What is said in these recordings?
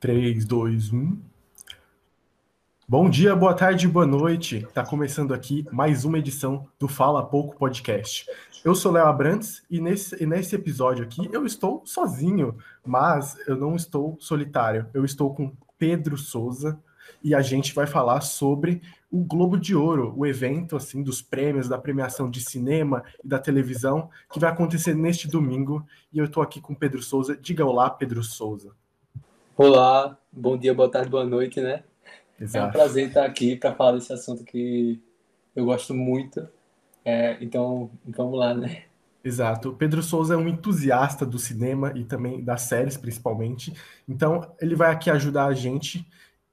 3, 2, 1. Bom dia, boa tarde, boa noite. Está começando aqui mais uma edição do Fala Pouco Podcast. Eu sou Léo Abrantes e nesse, e nesse episódio aqui eu estou sozinho, mas eu não estou solitário. Eu estou com Pedro Souza e a gente vai falar sobre o Globo de Ouro, o evento assim dos prêmios da premiação de cinema e da televisão que vai acontecer neste domingo. E eu estou aqui com Pedro Souza. Diga olá, Pedro Souza. Olá, bom dia, boa tarde, boa noite, né? Exato. É um prazer estar aqui para falar desse assunto que eu gosto muito. É, então, vamos lá, né? Exato. O Pedro Souza é um entusiasta do cinema e também das séries, principalmente. Então, ele vai aqui ajudar a gente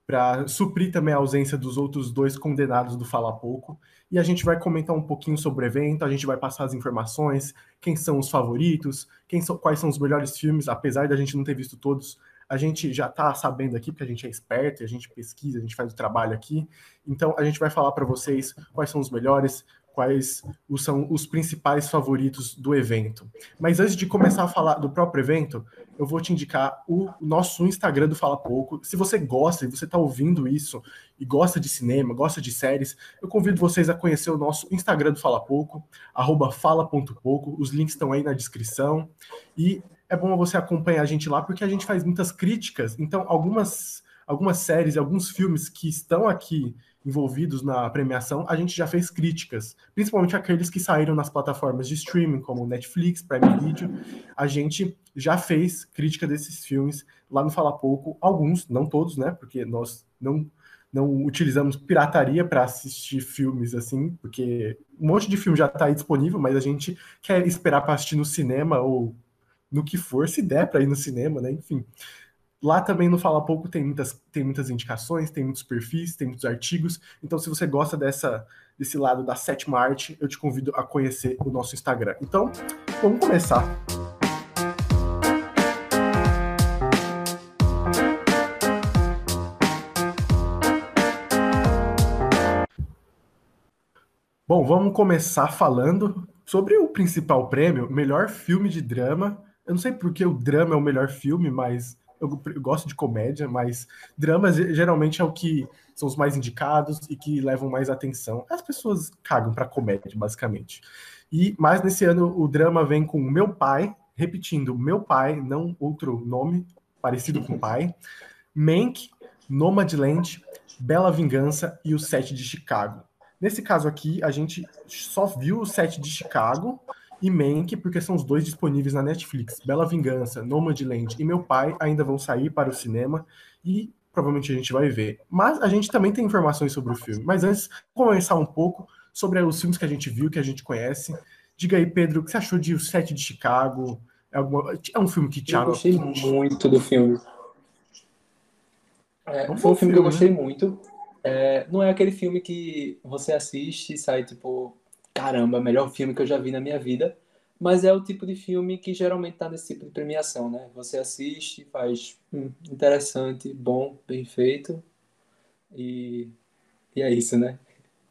para suprir também a ausência dos outros dois condenados do Fala Pouco. E a gente vai comentar um pouquinho sobre o evento, a gente vai passar as informações, quem são os favoritos, são, quais são os melhores filmes, apesar da gente não ter visto todos, a gente já está sabendo aqui, porque a gente é esperto, a gente pesquisa, a gente faz o trabalho aqui. Então, a gente vai falar para vocês quais são os melhores, quais são os principais favoritos do evento. Mas antes de começar a falar do próprio evento, eu vou te indicar o nosso Instagram do Fala Pouco. Se você gosta e você está ouvindo isso e gosta de cinema, gosta de séries, eu convido vocês a conhecer o nosso Instagram do Fala Pouco, arroba fala.pouco. Os links estão aí na descrição. E é bom você acompanhar a gente lá, porque a gente faz muitas críticas. Então, algumas, algumas séries, alguns filmes que estão aqui envolvidos na premiação, a gente já fez críticas, principalmente aqueles que saíram nas plataformas de streaming, como Netflix, Prime Video. A gente já fez crítica desses filmes lá no Fala Pouco, alguns, não todos, né? Porque nós não não utilizamos pirataria para assistir filmes assim, porque um monte de filme já está aí disponível, mas a gente quer esperar para assistir no cinema ou no que for, se der para ir no cinema, né? Enfim. Lá também no Fala Pouco tem muitas, tem muitas indicações, tem muitos perfis, tem muitos artigos. Então, se você gosta dessa, desse lado da sétima arte, eu te convido a conhecer o nosso Instagram. Então, vamos começar. Bom, vamos começar falando sobre o principal prêmio, melhor filme de drama eu não sei porque o drama é o melhor filme, mas eu, eu gosto de comédia, mas dramas geralmente é o que são os mais indicados e que levam mais atenção. As pessoas cagam para comédia, basicamente. E mais nesse ano o drama vem com Meu Pai, repetindo, Meu Pai, não outro nome parecido com Pai, Mank, Nomadland, Bela Vingança e o Sete de Chicago. Nesse caso aqui, a gente só viu o Sete de Chicago, e Mank, porque são os dois disponíveis na Netflix. Bela Vingança, Nomadland e Meu Pai ainda vão sair para o cinema e provavelmente a gente vai ver. Mas a gente também tem informações sobre o filme. Mas antes, conversar um pouco sobre os filmes que a gente viu, que a gente conhece. Diga aí, Pedro, o que você achou de O Sete de Chicago? É, alguma... é um filme que te Eu gostei muito do filme. É, foi um filme, filme que eu gostei né? muito. É, não é aquele filme que você assiste e sai tipo, caramba, melhor filme que eu já vi na minha vida. Mas é o tipo de filme que geralmente está nesse tipo de premiação, né? Você assiste, faz hum, interessante, bom, bem feito. E, e é isso, né?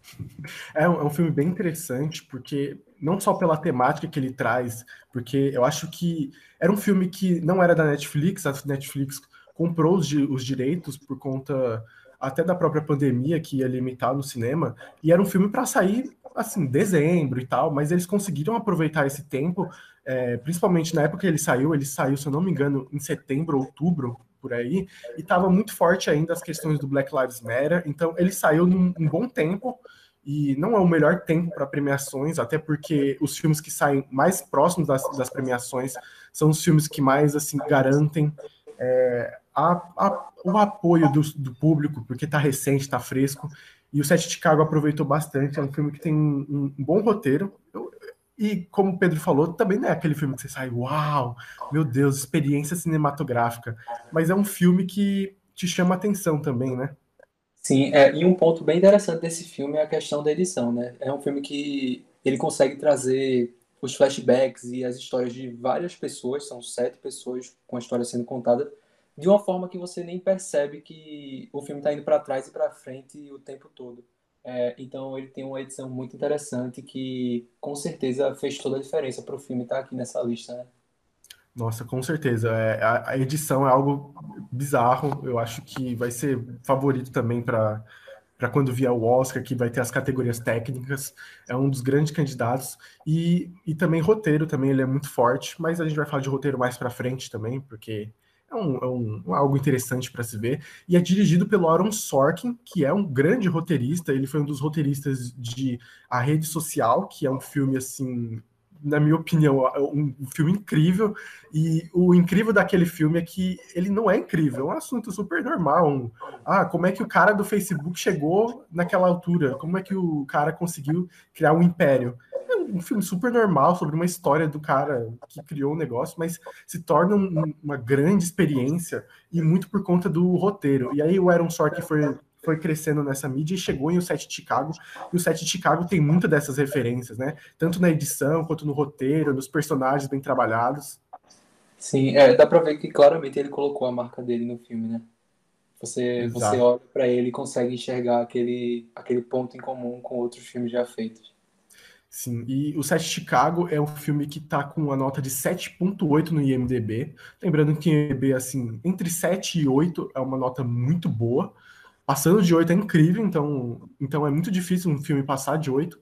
É um, é um, filme bem interessante, porque não só pela temática que ele traz, porque eu acho que era um filme que não era da Netflix, a Netflix comprou os, os direitos por conta até da própria pandemia que ia limitar no cinema, e era um filme para sair assim, dezembro e tal, mas eles conseguiram aproveitar esse tempo, é, principalmente na época que ele saiu, ele saiu, se eu não me engano, em setembro, outubro, por aí, e estava muito forte ainda as questões do Black Lives Matter, então ele saiu num, num bom tempo, e não é o melhor tempo para premiações, até porque os filmes que saem mais próximos das, das premiações são os filmes que mais assim garantem é, a, a, o apoio do, do público, porque está recente, está fresco. E o Sete de Chicago aproveitou bastante. É um filme que tem um, um bom roteiro. Eu, e como o Pedro falou, também não é aquele filme que você sai, uau, meu Deus, experiência cinematográfica. Mas é um filme que te chama atenção também, né? Sim, é, e um ponto bem interessante desse filme é a questão da edição, né? É um filme que ele consegue trazer os flashbacks e as histórias de várias pessoas, são sete pessoas com a história sendo contada, de uma forma que você nem percebe que o filme está indo para trás e para frente o tempo todo. É, então ele tem uma edição muito interessante que com certeza fez toda a diferença para o filme estar tá aqui nessa lista, né? Nossa, com certeza. É, a, a edição é algo bizarro. Eu acho que vai ser favorito também para para quando vier o Oscar, que vai ter as categorias técnicas, é um dos grandes candidatos. E, e também roteiro, também ele é muito forte, mas a gente vai falar de roteiro mais para frente também, porque é, um, é um, algo interessante para se ver. E é dirigido pelo Aaron Sorkin, que é um grande roteirista. Ele foi um dos roteiristas de A Rede Social, que é um filme assim na minha opinião, um, filme incrível. E o incrível daquele filme é que ele não é incrível, é um assunto super normal. Um, ah, como é que o cara do Facebook chegou naquela altura? Como é que o cara conseguiu criar um império? Um filme super normal sobre uma história do cara que criou o um negócio, mas se torna um, uma grande experiência e muito por conta do roteiro. E aí o Aaron Sorkin foi foi crescendo nessa mídia e chegou em O Sete de Chicago. E O Sete de Chicago tem muitas dessas referências, né? Tanto na edição quanto no roteiro, nos personagens bem trabalhados. Sim, é, dá pra ver que claramente ele colocou a marca dele no filme, né? Você, você olha para ele e consegue enxergar aquele, aquele ponto em comum com outros filmes já feitos. Sim, e o Sete Chicago é um filme que tá com uma nota de 7.8 no IMDB. Lembrando que IMDB, assim, entre 7 e 8 é uma nota muito boa. Passando de 8 é incrível, então, então é muito difícil um filme passar de 8.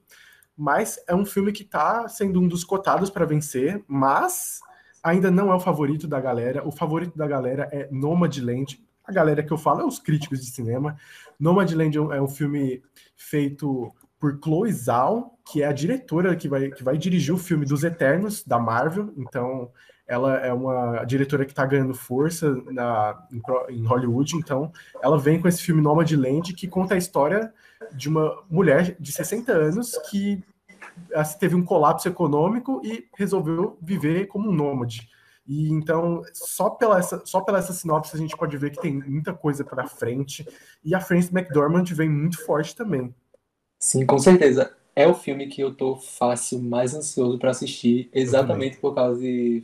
Mas é um filme que está sendo um dos cotados para vencer, mas ainda não é o favorito da galera. O favorito da galera é Nomadland. A galera que eu falo é os críticos de cinema. Nomadland é um filme feito por Chloe Zhao, que é a diretora que vai, que vai dirigir o filme dos Eternos, da Marvel. Então, ela é uma diretora que está ganhando força na, em, em, Hollywood, então ela vem com esse filme Nomadland que conta a história de uma mulher de 60 anos que assim, teve um colapso econômico e resolveu viver como um nômade. E então, só pela, essa, só pela essa sinopse, a gente pode ver que tem muita coisa para frente. E a Frances McDormand vem muito forte também. Sim, com certeza. É o filme que eu tô fácil, mais ansioso para assistir, exatamente por causa de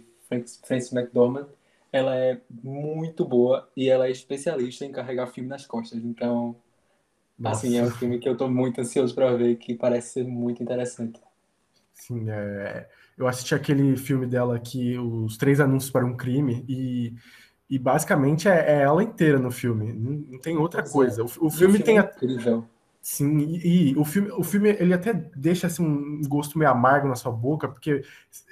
Frances McDormand, ela é muito boa e ela é especialista em carregar filme nas costas. Então, Nossa. assim, é um filme que eu estou muito ansioso para ver, que parece ser muito interessante. Sim, é... eu assisti aquele filme dela aqui, Os Três Anúncios para um Crime, e, e basicamente é, é ela inteira no filme, não, não tem outra Mas coisa. É. O, o filme, filme tem. É incrível. Sim, e, e, o filme, o filme ele até deixa assim, um gosto meio amargo na sua boca, porque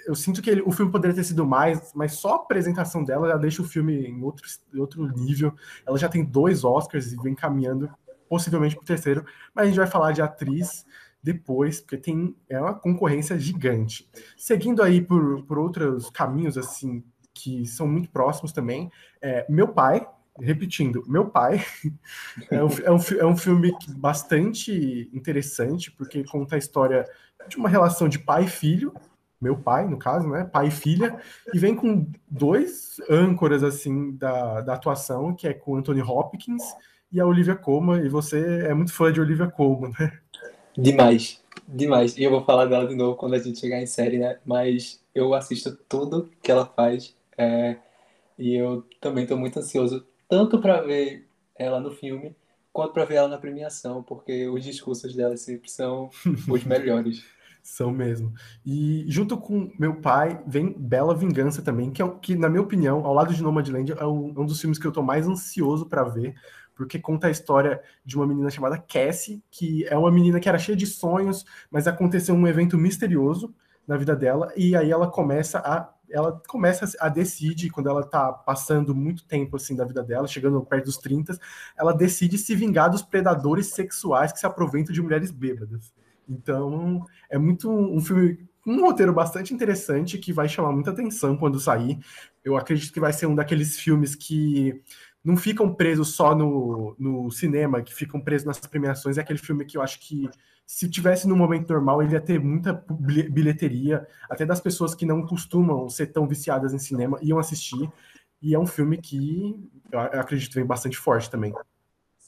eu sinto que ele, o filme poderia ter sido mais, mas só a apresentação dela já deixa o filme em outro, outro nível. Ela já tem dois Oscars e vem caminhando possivelmente para o terceiro, mas a gente vai falar de atriz depois, porque tem é uma concorrência gigante. Seguindo aí por, por outros caminhos assim que são muito próximos também, é, meu pai repetindo, meu pai é um, é, um, é um filme bastante interessante, porque conta a história de uma relação de pai e filho, meu pai, no caso, né? Pai e filha, e vem com dois âncoras assim da, da atuação, que é com Anthony Hopkins e a Olivia Colman, e você é muito fã de Olivia Colman, né? Demais, demais. E eu vou falar dela de novo quando a gente chegar em série, né? Mas eu assisto tudo que ela faz. É, e eu também estou muito ansioso tanto para ver ela no filme, quanto para ver ela na premiação, porque os discursos dela sempre são os melhores. São mesmo. E junto com meu pai vem Bela Vingança também, que, é, que na minha opinião, ao lado de Nomadland, é um, um dos filmes que eu tô mais ansioso para ver, porque conta a história de uma menina chamada Cassie, que é uma menina que era cheia de sonhos, mas aconteceu um evento misterioso na vida dela, e aí ela começa a ela começa a decidir, quando ela tá passando muito tempo assim da vida dela, chegando perto dos 30, ela decide se vingar dos predadores sexuais que se aproveitam de mulheres bêbadas. Então, é muito um filme, um roteiro bastante interessante que vai chamar muita atenção quando sair. Eu acredito que vai ser um daqueles filmes que não ficam presos só no, no cinema, que ficam presos nas premiações. É aquele filme que eu acho que se tivesse no momento normal, ele ia ter muita bilheteria, até das pessoas que não costumam ser tão viciadas em cinema iam assistir. E é um filme que eu acredito vem bastante forte também.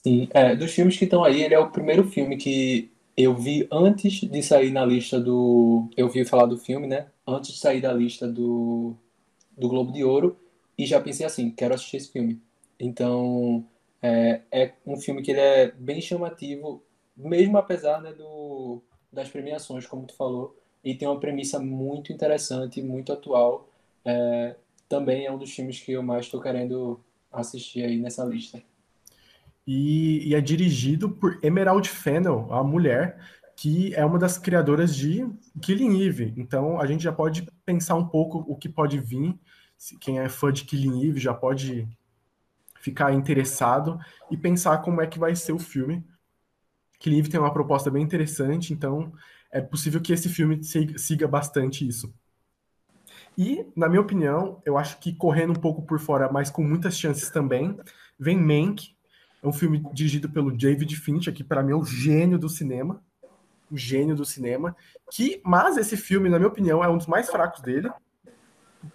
Sim, é, dos filmes que estão aí, ele é o primeiro filme que eu vi antes de sair na lista do. Eu vi falar do filme, né? Antes de sair da lista do, do Globo de Ouro. E já pensei assim: quero assistir esse filme. Então, é, é um filme que ele é bem chamativo mesmo apesar né, do, das premiações, como tu falou, e tem uma premissa muito interessante, muito atual. É, também é um dos filmes que eu mais estou querendo assistir aí nessa lista. E, e, é dirigido por Emerald Fennel, a mulher que é uma das criadoras de Killing Eve. Então a gente já pode pensar um pouco o que pode vir. Quem é fã de Killing Eve já pode ficar interessado e pensar como é que vai ser o filme. Killing Eve tem uma proposta bem interessante, então é possível que esse filme siga bastante isso. E, na minha opinião, eu acho que correndo um pouco por fora, mas com muitas chances também, vem Mank. É um filme dirigido pelo David Fincher, que para mim é o gênio do cinema o gênio do cinema, que, mas esse filme, na minha opinião, é um dos mais fracos dele,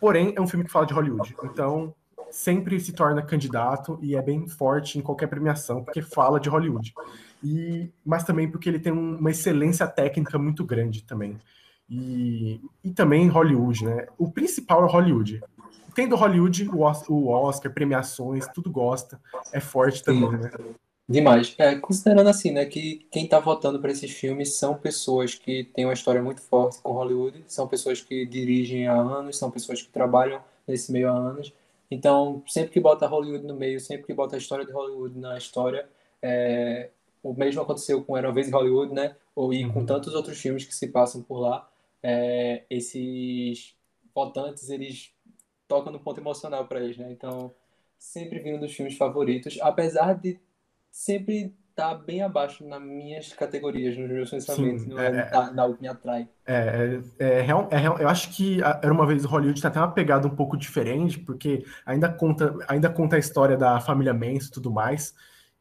porém é um filme que fala de Hollywood, então sempre se torna candidato e é bem forte em qualquer premiação, porque fala de Hollywood. E, mas também porque ele tem uma excelência técnica muito grande também. E, e também Hollywood, né? O principal é Hollywood. Tendo Hollywood, o Oscar, premiações, tudo gosta, é forte também, Sim. né? Demais. É, considerando assim, né, que quem está votando para esses filmes são pessoas que têm uma história muito forte com Hollywood, são pessoas que dirigem há anos, são pessoas que trabalham nesse meio há anos. Então, sempre que bota Hollywood no meio, sempre que bota a história de Hollywood na história, é, o mesmo aconteceu com Era uma Vez em Hollywood, né? Ou e com uhum. tantos outros filmes que se passam por lá, é, esses votantes, eles tocam no ponto emocional para eles, né? Então, sempre vindo dos filmes favoritos, apesar de sempre tá bem abaixo nas minhas categorias, nos meus pensamentos, Sim, não é, é, tá, o que me atrai. É, é, é, é eu acho que era uma vez Hollywood tá até uma pegada um pouco diferente, porque ainda conta, ainda conta a história da família Manson e tudo mais.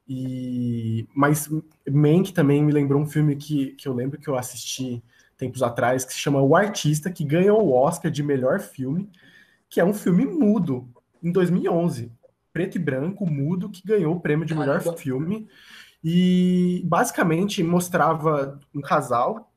E mas Mank também me lembrou um filme que, que eu lembro que eu assisti tempos atrás, que se chama O Artista, que ganhou o Oscar de melhor filme, que é um filme mudo em 2011 preto e branco, mudo, que ganhou o prêmio de melhor Caramba. filme. E basicamente mostrava um casal,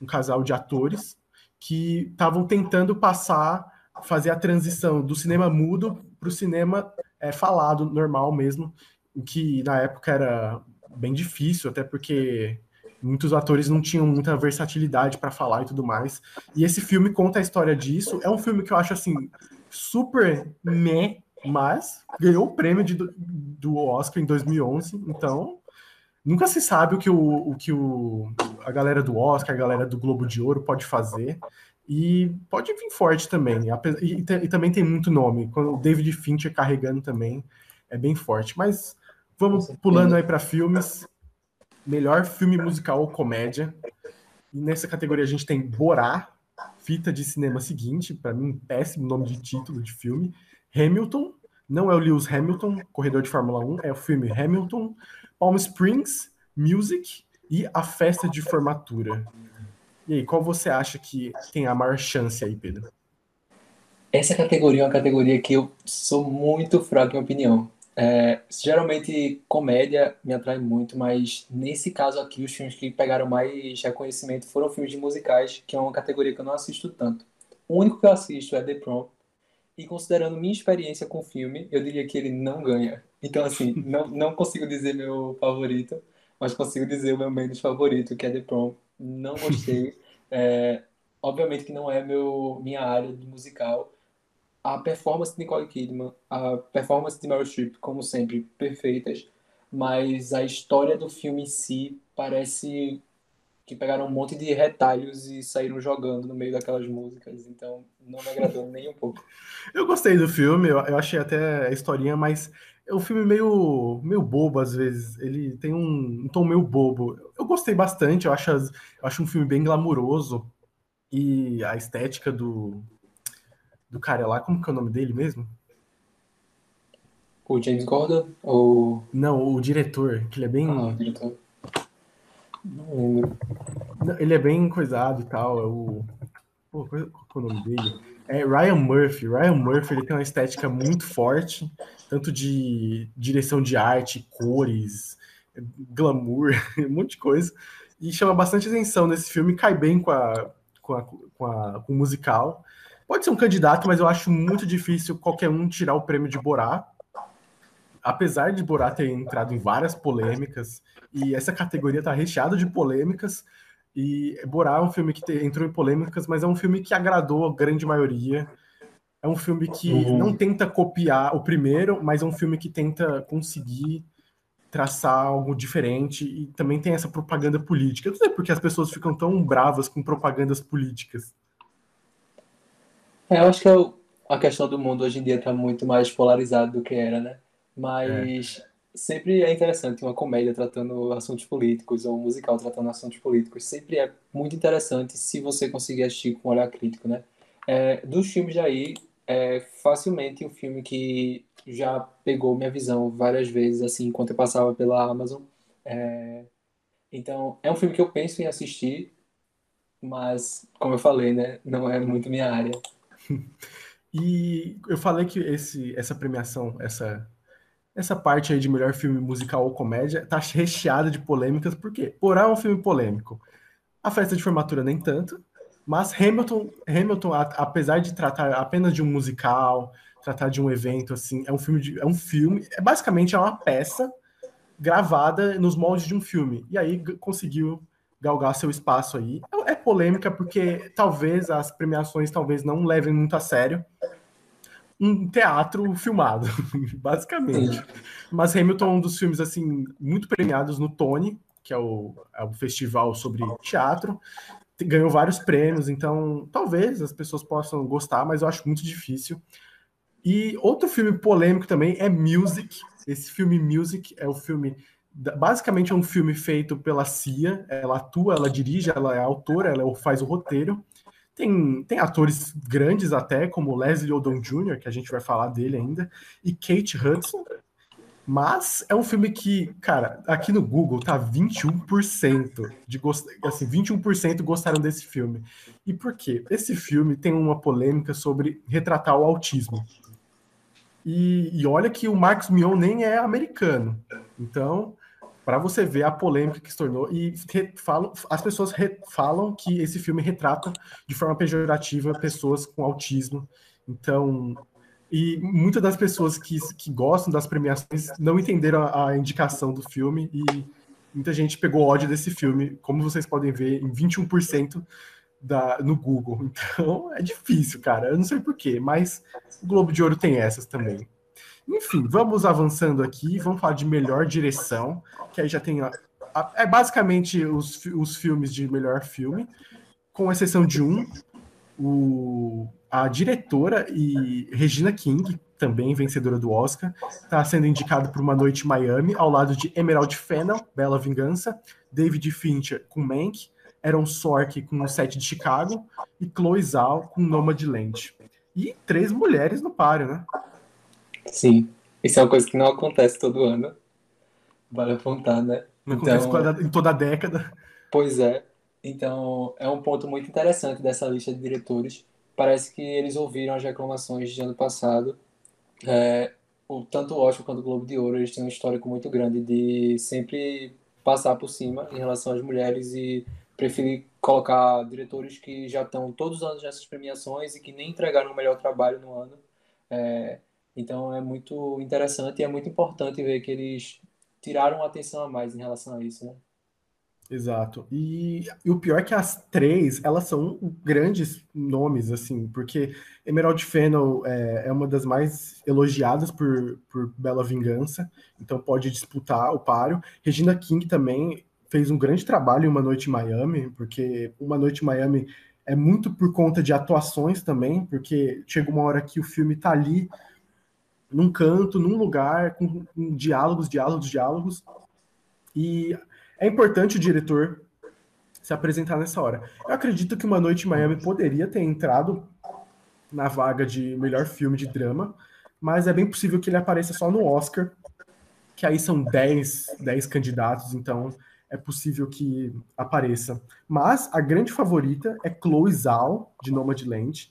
um casal de atores, que estavam tentando passar, fazer a transição do cinema mudo para o cinema é, falado, normal mesmo, o que na época era bem difícil, até porque muitos atores não tinham muita versatilidade para falar e tudo mais. E esse filme conta a história disso. É um filme que eu acho assim super meh mas ganhou o prêmio de, do Oscar em 2011, então nunca se sabe o que, o, o, que o, a galera do Oscar, a galera do Globo de Ouro pode fazer. E pode vir forte também. E, e, e também tem muito nome. Quando o David Fincher carregando também é bem forte. Mas vamos pulando aí para filmes. Melhor filme musical ou comédia. E nessa categoria a gente tem Borá, fita de cinema seguinte, para mim, péssimo nome de título de filme. Hamilton, não é o Lewis Hamilton, corredor de Fórmula 1, é o filme Hamilton, Palm Springs, Music e A Festa de Formatura. E aí, qual você acha que tem a maior chance aí, Pedro? Essa categoria é uma categoria que eu sou muito fraco em opinião. É, geralmente comédia me atrai muito, mas nesse caso aqui os filmes que pegaram mais reconhecimento foram filmes de musicais, que é uma categoria que eu não assisto tanto. O único que eu assisto é The Prom, e considerando minha experiência com o filme, eu diria que ele não ganha. Então, assim, não, não consigo dizer meu favorito, mas consigo dizer o meu menos favorito, que é The Prom. Não gostei. É, obviamente que não é meu, minha área de musical. A performance de Nicole Kidman, a performance de Meryl Streep, como sempre, perfeitas. Mas a história do filme em si parece que pegaram um monte de retalhos e saíram jogando no meio daquelas músicas, então não me agradou nem um pouco. Eu gostei do filme, eu, eu achei até a historinha, mas é um filme meio, meio bobo às vezes. Ele tem um, um tom meio bobo. Eu gostei bastante, eu acho, eu acho um filme bem glamuroso. E a estética do, do cara lá, como que é o nome dele mesmo? O James Gordon? Ou... Não, o diretor, que ele é bem. Ah, o diretor. Ele é bem coisado e tal. É o. Pô, qual é o nome dele? É Ryan Murphy. Ryan Murphy ele tem uma estética muito forte, tanto de direção de arte, cores, glamour, um monte de coisa. E chama bastante atenção nesse filme, cai bem com, a, com, a, com, a, com o musical. Pode ser um candidato, mas eu acho muito difícil qualquer um tirar o prêmio de Borá. Apesar de Borá ter entrado em várias polêmicas, e essa categoria está recheada de polêmicas. E Borá é um filme que te, entrou em polêmicas, mas é um filme que agradou a grande maioria. É um filme que uhum. não tenta copiar o primeiro, mas é um filme que tenta conseguir traçar algo diferente e também tem essa propaganda política. Eu não sei porque as pessoas ficam tão bravas com propagandas políticas. É, eu acho que é a questão do mundo hoje em dia está muito mais polarizado do que era, né? Mas é. sempre é interessante uma comédia tratando assuntos políticos ou um musical tratando assuntos políticos. Sempre é muito interessante se você conseguir assistir com um olhar crítico, né? É, dos filmes aí, é facilmente um filme que já pegou minha visão várias vezes, assim, enquanto eu passava pela Amazon. É... Então, é um filme que eu penso em assistir, mas, como eu falei, né, não é muito minha área. E eu falei que esse, essa premiação, essa, essa parte aí de melhor filme musical ou comédia, tá recheada de polêmicas, por quê? Porá é um filme polêmico. A festa de formatura nem tanto, mas Hamilton, Hamilton, apesar de tratar apenas de um musical, tratar de um evento assim, é um filme, de, é um filme, é basicamente é uma peça gravada nos moldes de um filme. E aí conseguiu galgar seu espaço aí. É, é polêmica porque talvez as premiações talvez não levem muito a sério um teatro filmado, basicamente. Mas Hamilton é um dos filmes assim muito premiados no Tony, que é o, é o festival sobre teatro ganhou vários prêmios, então talvez as pessoas possam gostar, mas eu acho muito difícil. E outro filme polêmico também é Music. Esse filme Music é o filme basicamente é um filme feito pela Cia. Ela atua, ela dirige, ela é autora, ela faz o roteiro. Tem, tem atores grandes até, como Leslie Odom Jr., que a gente vai falar dele ainda, e Kate Hudson, mas é um filme que, cara, aqui no Google tá 21% de gost... assim, 21% gostaram desse filme. E por quê? Esse filme tem uma polêmica sobre retratar o autismo. E, e olha que o Marcos Mion nem é americano. Então, para você ver a polêmica que se tornou e falam, as pessoas falam que esse filme retrata de forma pejorativa pessoas com autismo. Então, e muitas das pessoas que, que gostam das premiações não entenderam a, a, indicação do filme e muita gente pegou ódio desse filme, como vocês podem ver, em 21% da, no Google. Então é difícil, cara. Eu não sei porquê, mas o Globo de Ouro tem essas também. Enfim, vamos avançando aqui, vamos falar de melhor direção, que aí já tem. A, a, é basicamente os, os filmes de melhor filme, com exceção de um, o a diretora e Regina King, também vencedora do Oscar, está sendo indicada por Uma Noite em Miami, ao lado de Emerald Fennell, Bela Vingança, David Fincher com Mank, Aaron Sorkin com O Sete de Chicago e Chloe Zhao com Nomadland. E três mulheres no páreo, né? Sim, isso é uma coisa que não acontece todo ano. Vale apontar, né? Não então, acontece em toda a década. Pois é. Então, é um ponto muito interessante dessa lista de diretores parece que eles ouviram as reclamações de ano passado. É, o, tanto o Oscar quanto o Globo de Ouro, eles têm um histórico muito grande de sempre passar por cima em relação às mulheres e preferir colocar diretores que já estão todos os anos nessas premiações e que nem entregaram o melhor trabalho no ano. É, então é muito interessante e é muito importante ver que eles tiraram atenção a mais em relação a isso, né? Exato. E, e, o pior é que as três, elas são grandes nomes, assim, porque Emerald Fennel é, é uma das mais elogiadas por, por Bela Vingança, então pode disputar o páreo. Regina King também fez um grande trabalho em Uma Noite em Miami, porque Uma Noite em Miami é muito por conta de atuações também, porque chega uma hora que o filme tá ali num canto, num lugar, com, com diálogos, diálogos, diálogos, e é importante o diretor se apresentar nessa hora. Eu acredito que Uma Noite em Miami poderia ter entrado na vaga de melhor filme de drama, mas é bem possível que ele apareça só no Oscar, que aí são 10, 10 candidatos, então é possível que apareça. Mas a grande favorita é Chloe Zhao, de Nomadland.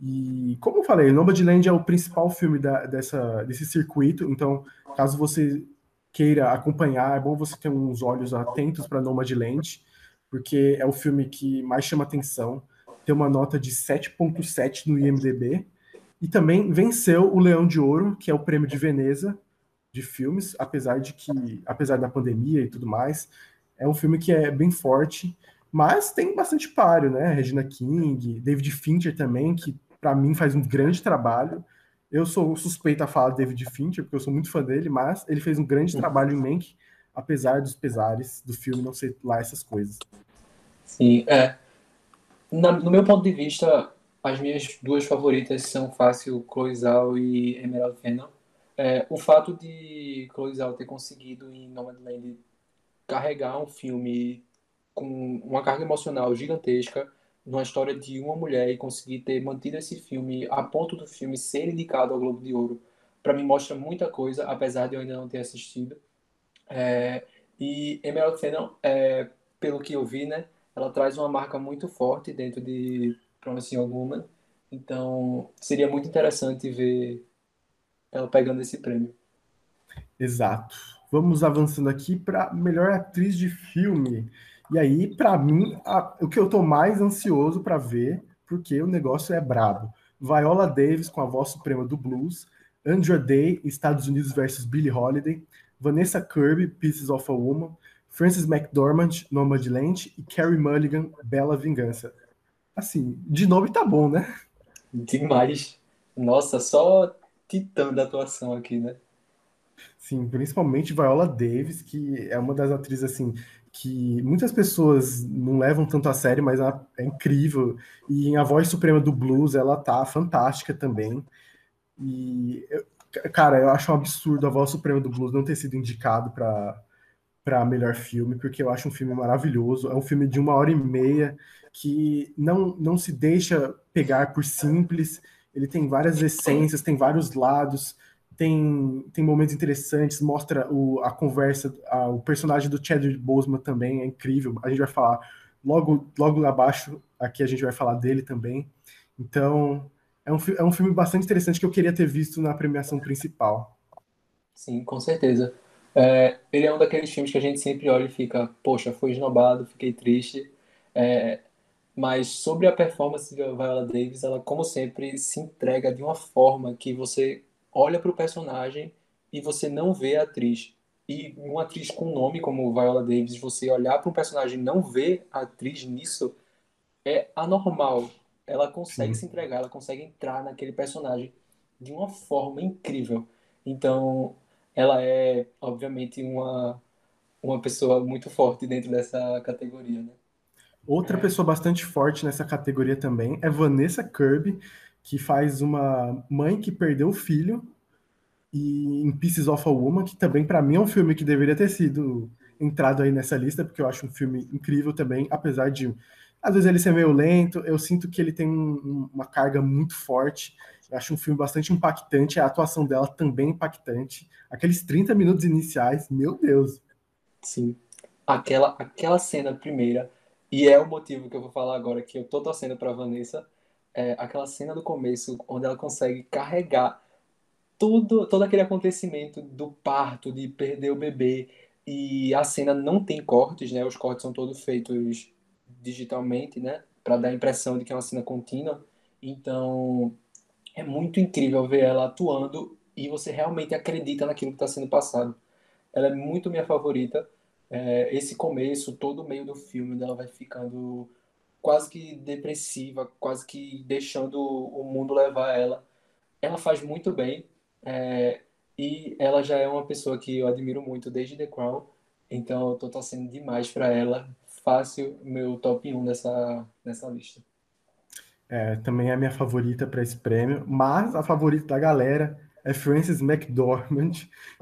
E, como eu falei, Nomadland é o principal filme da, dessa, desse circuito, então, caso você queira acompanhar, é bom você ter uns olhos atentos para Nomadland, porque é o filme que mais chama atenção. Tem uma nota de 7.7 no IMDb e também venceu o Leão de Ouro, que é o prêmio de Veneza de filmes, apesar de que, apesar da pandemia e tudo mais, é um filme que é bem forte, mas tem bastante páreo, né? Regina King, David Fincher também, que para mim faz um grande trabalho. Eu sou suspeito a falar de David Fincher, porque eu sou muito fã dele, mas ele fez um grande trabalho em Mank, apesar dos pesares do filme não ser lá essas coisas. Sim, é. Na, no meu ponto de vista, as minhas duas favoritas são fácil Chloe Zhao e Emerald Fennel. É, o fato de Chloe Zhao ter conseguido em Nomadland carregar um filme com uma carga emocional gigantesca, numa história de uma mulher e conseguir ter mantido esse filme a ponto do filme ser indicado ao Globo de Ouro, para mim mostra muita coisa, apesar de eu ainda não ter assistido. É, e Emerald Fennel, é, pelo que eu vi, né, ela traz uma marca muito forte dentro de Promising Young Woman, então seria muito interessante ver ela pegando esse prêmio. Exato. Vamos avançando aqui para melhor atriz de filme. E aí, para mim, a, o que eu tô mais ansioso para ver, porque o negócio é brabo. Viola Davis com a voz suprema do blues, Andrea Day, Estados Unidos versus Billie Holiday, Vanessa Kirby, Pieces of a Woman, Frances McDormand, Nomadland e Carrie Mulligan, Bela Vingança. Assim, de nome tá bom, né? Demais. Nossa, só titã da atuação aqui, né? Sim, principalmente Viola Davis, que é uma das atrizes assim que muitas pessoas não levam tanto a sério, mas ela é incrível. E A Voz Suprema do Blues, ela tá fantástica também. E, cara, eu acho um absurdo A Voz Suprema do Blues não ter sido indicado para para melhor filme, porque eu acho um filme maravilhoso. É um filme de uma hora e meia que não, não se deixa pegar por simples. Ele tem várias essências, tem vários lados tem, tem momentos interessantes, mostra o, a conversa, a, o personagem do Chadwick Boseman também é incrível. A gente vai falar logo, logo abaixo, aqui a gente vai falar dele também. Então, é um, é um filme bastante interessante que eu queria ter visto na premiação principal. Sim, com certeza. É, ele é um daqueles filmes que a gente sempre olha e fica, poxa, foi esnobado, fiquei triste. É, mas sobre a performance de Viola Davis, ela, como sempre, se entrega de uma forma que você olha para o personagem e você não vê a atriz. E uma atriz com nome como Viola Davis, você olhar para um personagem e não ver a atriz nisso é anormal. Ela consegue Sim. se entregar, ela consegue entrar naquele personagem de uma forma incrível. Então, ela é, obviamente, uma, uma pessoa muito forte dentro dessa categoria, né? Outra pessoa bastante forte nessa categoria também é Vanessa Kirby, que faz uma mãe que perdeu o filho, e em Pieces of a Woman, que também para mim é um filme que deveria ter sido entrado aí nessa lista, porque eu acho um filme incrível também, apesar de às vezes ele ser meio lento, eu sinto que ele tem um, uma carga muito forte. Eu acho um filme bastante impactante, a atuação dela também impactante. Aqueles 30 minutos iniciais, meu Deus. Sim. Aquela aquela cena primeira, e é o motivo que eu vou falar agora que eu tô torcendo para Vanessa, é, aquela cena do começo, onde ela consegue carregar tudo, todo aquele acontecimento do parto, de perder o bebê, e a cena não tem cortes, né? Os cortes são todos feitos digitalmente, né? Para dar a impressão de que é uma cena contínua. Então, é muito incrível ver ela atuando e você realmente acredita naquilo que está sendo passado. Ela é muito minha favorita. É, esse começo, todo o meio do filme, ela vai ficando quase que depressiva, quase que deixando o mundo levar ela. Ela faz muito bem é, e ela já é uma pessoa que eu admiro muito desde The Crown, então eu tô torcendo demais para ela. Fácil, meu top 1 nessa, nessa lista. É, também é a minha favorita para esse prêmio, mas a favorita da galera é Frances McDormand.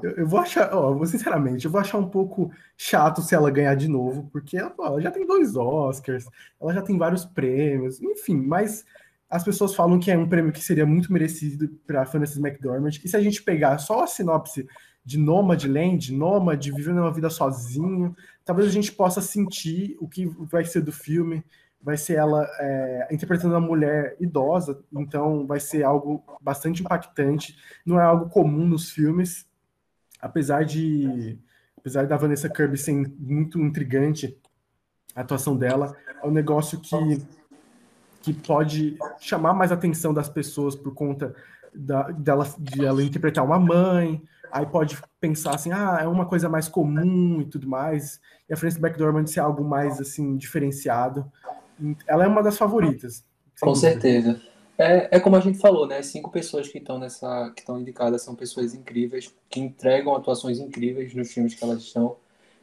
Eu, eu vou achar, ó, sinceramente, eu vou achar um pouco chato se ela ganhar de novo, porque ela, ela, já tem dois Oscars, ela já tem vários prêmios, enfim, mas as pessoas falam que é um prêmio que seria muito merecido para Frances McDormand. E se a gente pegar só a sinopse de Nomadland, Nômade, vivendo uma vida sozinho, talvez a gente possa sentir o que vai ser do filme, vai ser ela é, interpretando uma mulher idosa, então vai ser algo bastante impactante, não é algo comum nos filmes, apesar de apesar da Vanessa Kirby ser muito intrigante a atuação dela, é um negócio que que pode chamar mais atenção das pessoas por conta da, dela de ela interpretar uma mãe, aí pode pensar assim, ah, é uma coisa mais comum e tudo mais, e a Frances McDormand ser algo mais assim diferenciado ela é uma das favoritas. Com certeza. É, é como a gente falou, né? As cinco pessoas que estão nessa, que estão indicadas são pessoas incríveis, que entregam atuações incríveis nos filmes que elas estão.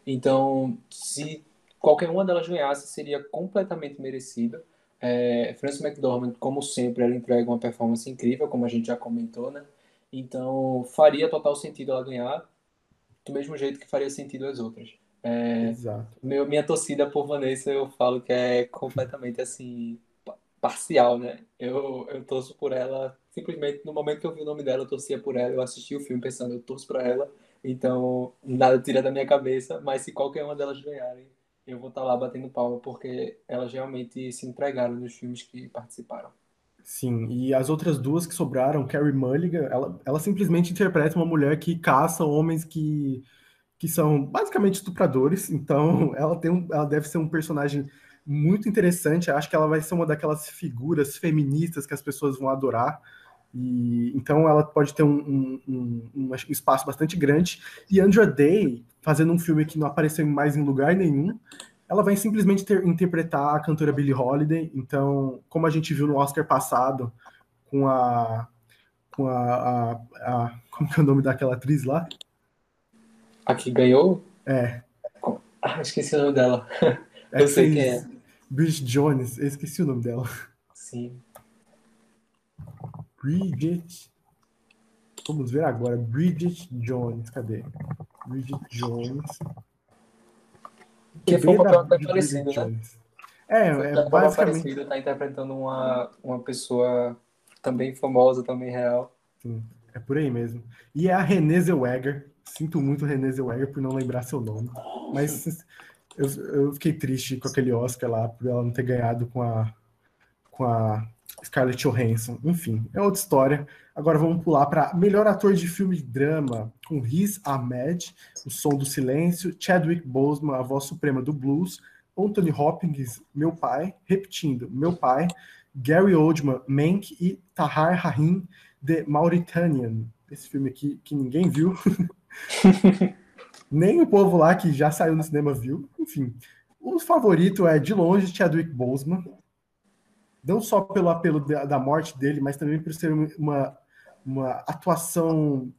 Então, se qualquer uma delas ganhasse, seria completamente merecida. É, Frances McDormand, como sempre, ela entrega uma performance incrível, como a gente já comentou, né? Então, faria total sentido ela ganhar, do mesmo jeito que faria sentido as outras. É, Exato. meu, minha torcida por Vanessa, eu falo que é completamente assim, parcial, né? Eu, eu torço por ela, simplesmente no momento que eu vi o nome dela, eu torcia por ela, eu assisti o filme pensando, eu torço por ela, então nada tira da minha cabeça, mas se qualquer uma delas ganharem, eu vou estar lá batendo palma, porque elas realmente se entregaram nos filmes que participaram. Sim, e as outras duas que sobraram, Carrie Mulligan, ela, ela simplesmente interpreta uma mulher que caça homens que, que são basicamente estupradores, então ela, tem um, ela deve ser um personagem muito interessante, acho que ela vai ser uma daquelas figuras feministas que as pessoas vão adorar, e então ela pode ter um, um, um, espaço bastante grande. E Andra Day, fazendo um filme que não apareceu mais em lugar nenhum, ela vai simplesmente ter, interpretar a cantora Billie Holiday. Então, como a gente viu no Oscar passado, com a. com a. a, a como que é o nome daquela atriz lá? A que ganhou? É. Ah, esqueci o nome dela. É eu sei quem é. Bridget Jones, eu esqueci o nome dela. Sim. Bridget. Vamos ver agora. Bridget Jones. Cadê? Bridget Jones. Que foi um papel até parecido, né? É, é basicamente. Parecido, tá interpretando uma, uma pessoa também famosa, também real. Sim, é por aí mesmo. E é a Renée Zellweger. Sinto muito Renée Zellweger por não lembrar seu nome. Mas eu, eu fiquei triste com aquele Oscar lá, por ela não ter ganhado com a, com a Scarlett Johansson. Enfim, é outra história. Agora vamos pular para melhor ator de filme de drama, com Riz Ahmed, O Som do Silêncio, Chadwick Boseman, A Voz Suprema do Blues, Anthony Hopkins, Meu Pai, repetindo, Meu Pai, Gary Oldman, Mank e Tahar Rahim, The Mauritanian. Esse filme aqui que ninguém viu. Nem o povo lá que já saiu no cinema viu. Enfim, o favorito é, de longe, Chadwick Boseman não só pelo apelo da morte dele, mas também por ser uma, uma atuação.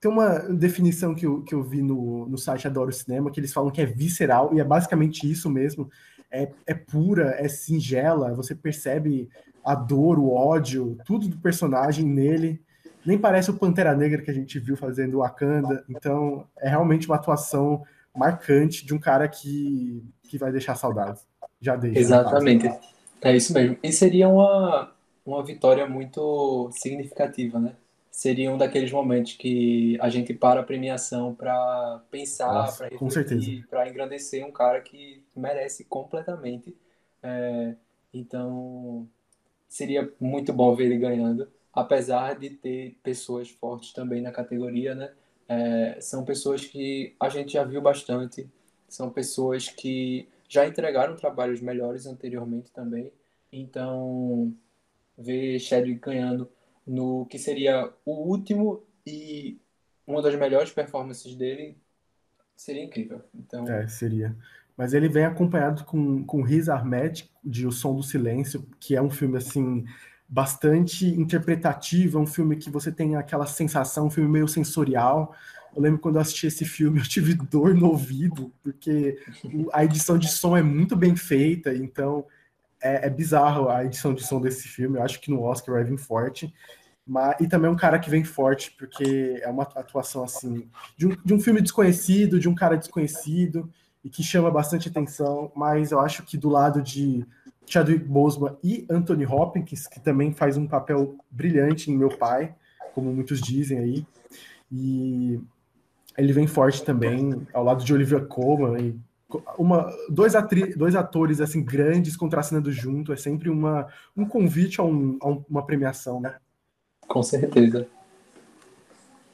Tem uma definição que eu, que eu vi no, no site Adoro Cinema, que eles falam que é visceral, e é basicamente isso mesmo. É, é pura, é singela, você percebe a dor, o ódio, tudo do personagem nele. Nem parece o Pantera Negra que a gente viu fazendo o Wakanda. Então, é realmente uma atuação marcante de um cara que, que vai deixar saudades. Já deixa. Exatamente. É isso mesmo. E seria uma, uma vitória muito significativa, né? Seria um daqueles momentos que a gente para a premiação para pensar, para refletir, para engrandecer um cara que merece completamente. É, então, seria muito bom ver ele ganhando, apesar de ter pessoas fortes também na categoria, né? É, são pessoas que a gente já viu bastante, são pessoas que já entregaram trabalhos melhores anteriormente também. Então, ver Chadwick ganhando no que seria o último e uma das melhores performances dele seria incrível. Então, é, seria. Mas ele vem acompanhado com, com Riz Ahmed, de O Som do Silêncio, que é um filme assim bastante interpretativo, é um filme que você tem aquela sensação, um filme meio sensorial. Eu lembro quando eu assisti esse filme, eu tive dor no ouvido, porque a edição de som é muito bem feita, então é, é, bizarro a edição de som desse filme. Eu acho que no Oscar vai vir forte. Mas, e também é um cara que vem forte, porque é uma atuação assim, de um, de um filme desconhecido, de um cara desconhecido, e que chama bastante atenção. Mas eu acho que do lado de Chadwick Boseman e Anthony Hopkins, que também faz um papel brilhante em Meu Pai, como muitos dizem aí. E ele vem forte também, ao lado de Olivia Colman uma, dois, atri, dois atores assim grandes contracenando junto é sempre uma, um convite a, um, a uma premiação, né? Com certeza.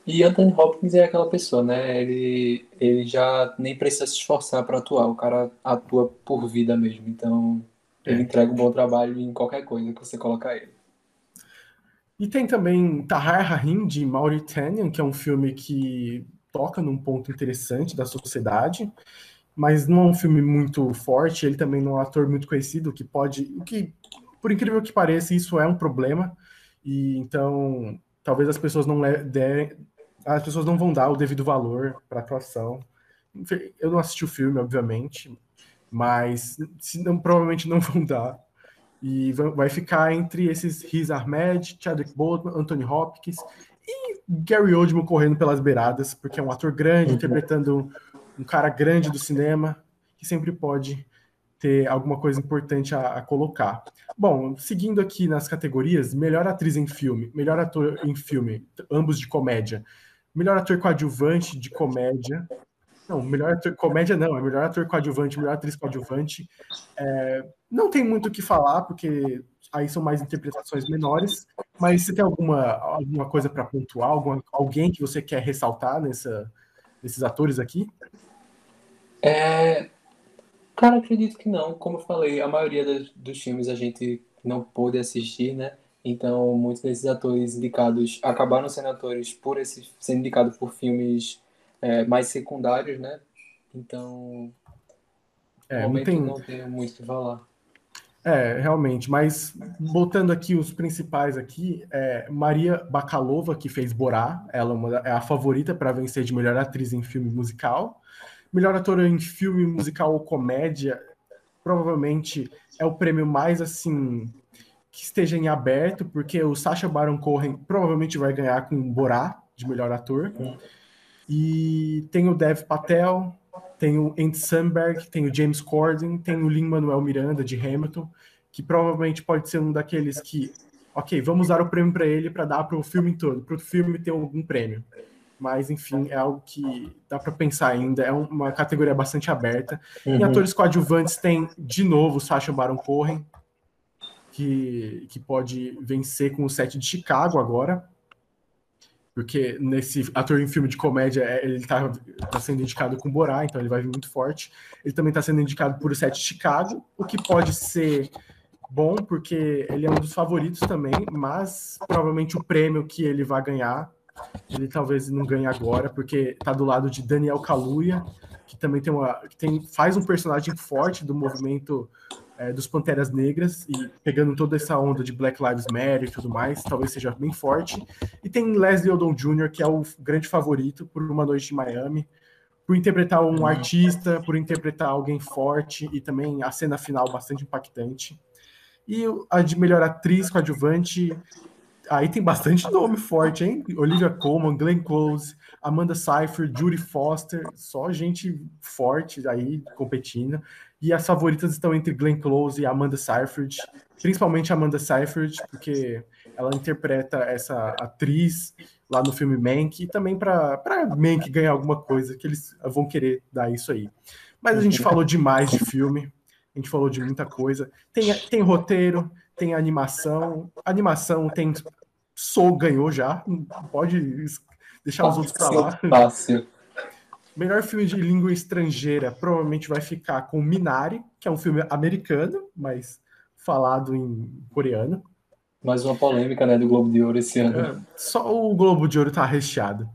E Anthony Hopkins é aquela pessoa, né? Ele, ele já nem precisa se esforçar para atuar, o cara atua por vida mesmo. Então, ele é. entrega um bom trabalho em qualquer coisa que você colocar ele. E tem também Tahar Rahim, de Mauritanian, que é um filme que toca num ponto interessante da sociedade mas não é um filme muito forte. Ele também não é um ator muito conhecido, que pode. O que, por incrível que pareça, isso é um problema, e então talvez as pessoas não derem, as pessoas não vão dar o devido valor para a atuação. Eu não assisti o filme, obviamente, mas se não, provavelmente não vão dar. E vai ficar entre esses Riz Ahmed, Chadwick Boseman, Anthony Hopkins e Gary Oldman correndo pelas beiradas, porque é um ator grande, uhum. interpretando um cara grande do cinema, que sempre pode ter alguma coisa importante a, a, colocar. Bom, seguindo aqui nas categorias, melhor atriz em filme, melhor ator em filme, ambos de comédia, melhor ator coadjuvante de comédia, não, melhor ator comédia não, é melhor ator coadjuvante, melhor atriz coadjuvante. É, não tem muito o que falar, porque aí são mais interpretações menores, mas você tem alguma, alguma coisa para pontuar, alguma, alguém que você quer ressaltar nessa, nesses atores aqui? É, cara, acredito que não. Como eu falei, a maioria dos, dos filmes a gente não pôde assistir, né? Então, muitos desses atores indicados acabaram sendo atores por esse, sendo indicados por filmes é, mais secundários, né? Então, é, não, tem... não tenho muito o que falar. É, realmente, mas voltando aqui os principais aqui, é Maria Bakalova, que fez Borá, ela é, uma, é a favorita para vencer de melhor atriz em filme musical. Melhor ator em filme musical ou comédia, provavelmente é o prêmio mais assim que esteja em aberto, porque o Sacha Baron Cohen provavelmente vai ganhar com Borá de melhor ator. E tem o Dev Patel, tem o Andy Samberg, tem o James Corden, tem o Lin-Manuel Miranda de Hamilton, que provavelmente pode ser um daqueles que, ok, vamos dar o prêmio para ele para dar para o filme todo, para o filme ter algum prêmio. Mas, enfim, é algo que dá para pensar ainda, é uma categoria bastante aberta. Uhum. Em atores coadjuvantes tem, de novo, Sacha Baron Cohen, que, que pode vencer com o set de Chicago agora, porque nesse ator em filme de comédia é, ele está tá sendo indicado com Borá, então ele vai vir muito forte. Ele também está sendo indicado por o Sete Chicago, o que pode ser bom, porque ele é um dos favoritos também, mas provavelmente o prêmio que ele vai ganhar, ele talvez não ganhe agora, porque está do lado de Daniel Kaluuya, que também tem uma, que tem, faz um personagem forte do movimento é, dos Panteras Negras e pegando toda essa onda de Black Lives Matter e tudo mais, talvez seja bem forte. E tem Leslie Odom Jr., que é o grande favorito por Uma Noite em Miami, por interpretar um uhum. artista, por interpretar alguém forte e também a cena final bastante impactante. E a de melhor atriz coadjuvante, aí tem bastante nome forte, hein? Olivia Colman, Glenn Close, Amanda Seyfried, Judy Foster, só gente forte aí competindo. E as favoritas estão entre Glenn Close e Amanda Seyfried, principalmente Amanda Seyfried, porque ela interpreta essa atriz lá no filme Mank, e também para Mank ganhar alguma coisa, que eles vão querer dar isso aí. Mas a gente falou demais de filme, a gente falou de muita coisa. Tem, tem roteiro, tem animação. Animação tem. Soul ganhou já, pode deixar os outros para lá. Fácil. Melhor filme de língua estrangeira provavelmente vai ficar com Minari, que é um filme americano, mas falado em coreano. Mais uma polêmica, né, do Globo de Ouro esse ano. É, só o Globo de Ouro tá recheado.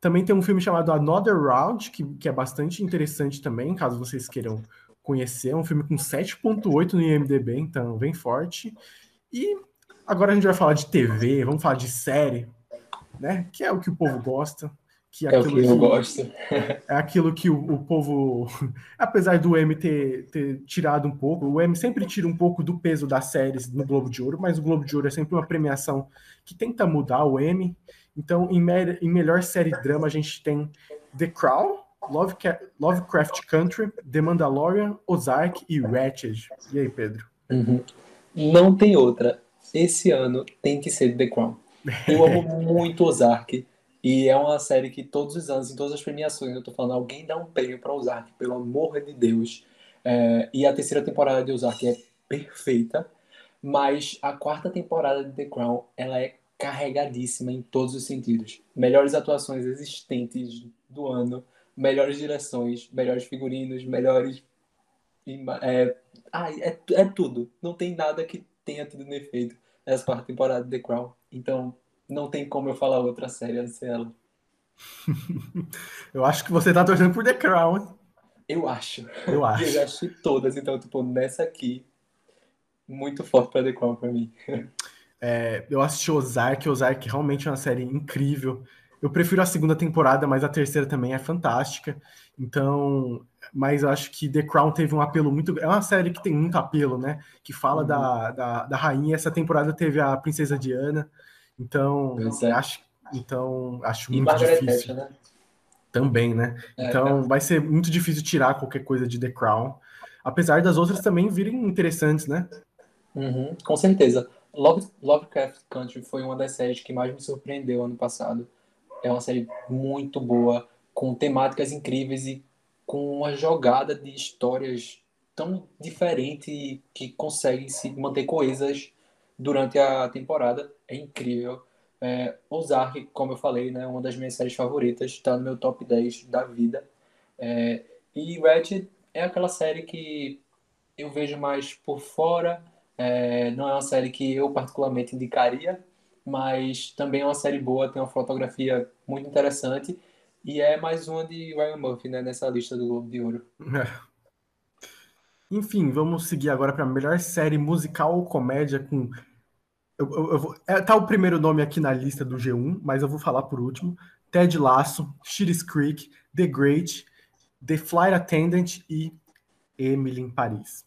Também tem um filme chamado Another Round, que, que é bastante interessante também, caso vocês queiram conhecer. É um filme com 7.8 no IMDB, então bem forte. E agora a gente vai falar de TV, vamos falar de série, né? Que é o que o povo gosta. Que é, é o que, eu gosto. É aquilo que o, o, povo, apesar do M ter, ter tirado um pouco, o M sempre tira um pouco do peso das séries no Globo de Ouro, mas o Globo de Ouro é sempre uma premiação que tenta mudar o M. Então, em, me, em melhor série drama, a gente tem The Crown, Lovecraft Country, The Mandalorian, Ozark e Ratched. E aí, Pedro? Uhum. Não tem outra. Esse ano tem que ser The Crown. Eu amo muito Ozark. E é uma série que todos os anos, em todas as premiações, eu tô falando, alguém dá um prêmio para Ozark, pelo amor de Deus. É, e a terceira temporada de Ozark é perfeita, mas a quarta temporada de The Crown, ela é carregadíssima em todos os sentidos. Melhores atuações existentes do ano, melhores direções, melhores figurinos, melhores. É, ai, é, é tudo. Não tem nada que tenha tido defeito nessa quarta temporada de The Crown. Então, não tem como eu falar outra série antes dela. eu acho que você tá torcendo por The Crown. Eu acho. Eu acho. Eu já assisti todas, então, tipo, nessa aqui, muito forte pra The Crown pra mim. É, eu assisti Ozark, Ozark realmente é uma série incrível. Eu prefiro a segunda temporada, mas a terceira também é fantástica. Então, mas eu acho que The Crown teve um apelo muito. É uma série que tem muito apelo, né? Que fala uhum. da, da, da, rainha. Essa temporada teve a princesa Diana. Então, é. acho, então acho e muito Margaret difícil. Thatcher, né? Também, né? É, então, é. vai ser muito difícil tirar qualquer coisa de The Crown. Apesar das outras também virem interessantes, né? Uhum, com certeza. Love, Lovecraft Country foi uma das séries que mais me surpreendeu ano passado. É uma série muito boa, com temáticas incríveis e com uma jogada de histórias tão diferente que conseguem se manter coesas durante a temporada. É incrível. É, Ozark, como eu falei, né, uma das minhas séries favoritas, está no meu top 10 da vida. É, e Ratchet é aquela série que eu vejo mais por fora. É, não é uma série que eu particularmente indicaria, mas também é uma série boa, tem uma fotografia muito interessante e é mais uma de Ryan Murphy né, nessa lista do Globo de Ouro. É. Enfim, vamos seguir agora para a melhor série musical ou comédia com. Eu, eu, eu vou... é, tá o primeiro nome aqui na lista do G1, mas eu vou falar por último. Ted Lasso, Schitt's Creek, The Great, The Flight Attendant e Emily em Paris.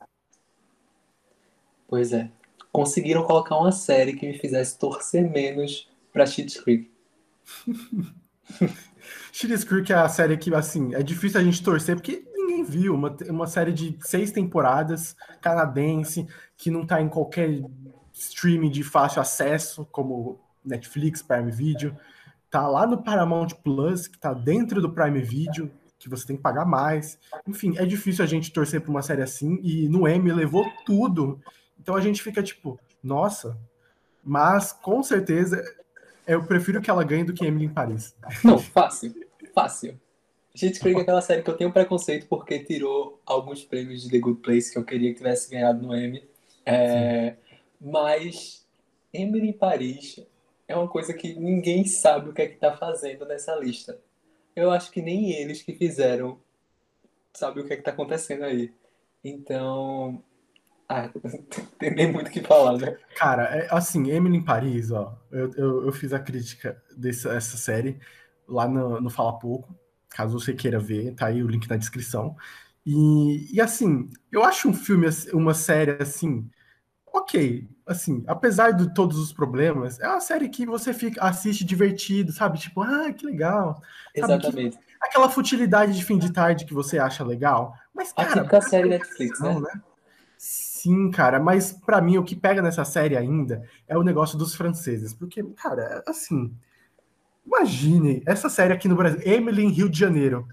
Pois é. Conseguiram colocar uma série que me fizesse torcer menos para Schitt's Creek. Schitt's Creek é a série que, assim, é difícil a gente torcer, porque ninguém viu. Uma, uma série de seis temporadas, canadense, que não tá em qualquer streaming de fácil acesso, como Netflix, Prime Video. Tá lá no Paramount Plus, que tá dentro do Prime Video, que você tem que pagar mais. Enfim, é difícil a gente torcer pra uma série assim, e no M levou tudo. Então a gente fica tipo, nossa. Mas, com certeza, eu prefiro que ela ganhe do que Emily em Paris. Não, fácil. Fácil. Gente, Creek é aquela série que eu tenho preconceito porque tirou alguns prêmios de The Good Place que eu queria que tivesse ganhado no Emmy. É, mas Emily em Paris é uma coisa que ninguém sabe o que é que tá fazendo nessa lista. Eu acho que nem eles que fizeram sabem o que é que tá acontecendo aí. Então, ah, tem nem muito o que falar, né? Cara, é, assim, Emily em Paris, ó, eu, eu, eu fiz a crítica dessa série lá no, no Fala Pouco, caso você queira ver, tá aí o link na descrição. E, e assim, eu acho um filme, uma série assim, ok, assim, apesar de todos os problemas, é uma série que você fica assiste divertido, sabe? Tipo, ah, que legal. Exatamente. Que, aquela futilidade de fim de tarde que você acha legal. Mas, cara. A típica série Netflix, né? né? Sim, cara, mas para mim o que pega nessa série ainda é o negócio dos franceses, porque, cara, assim, imagine essa série aqui no Brasil, Emily em Rio de Janeiro.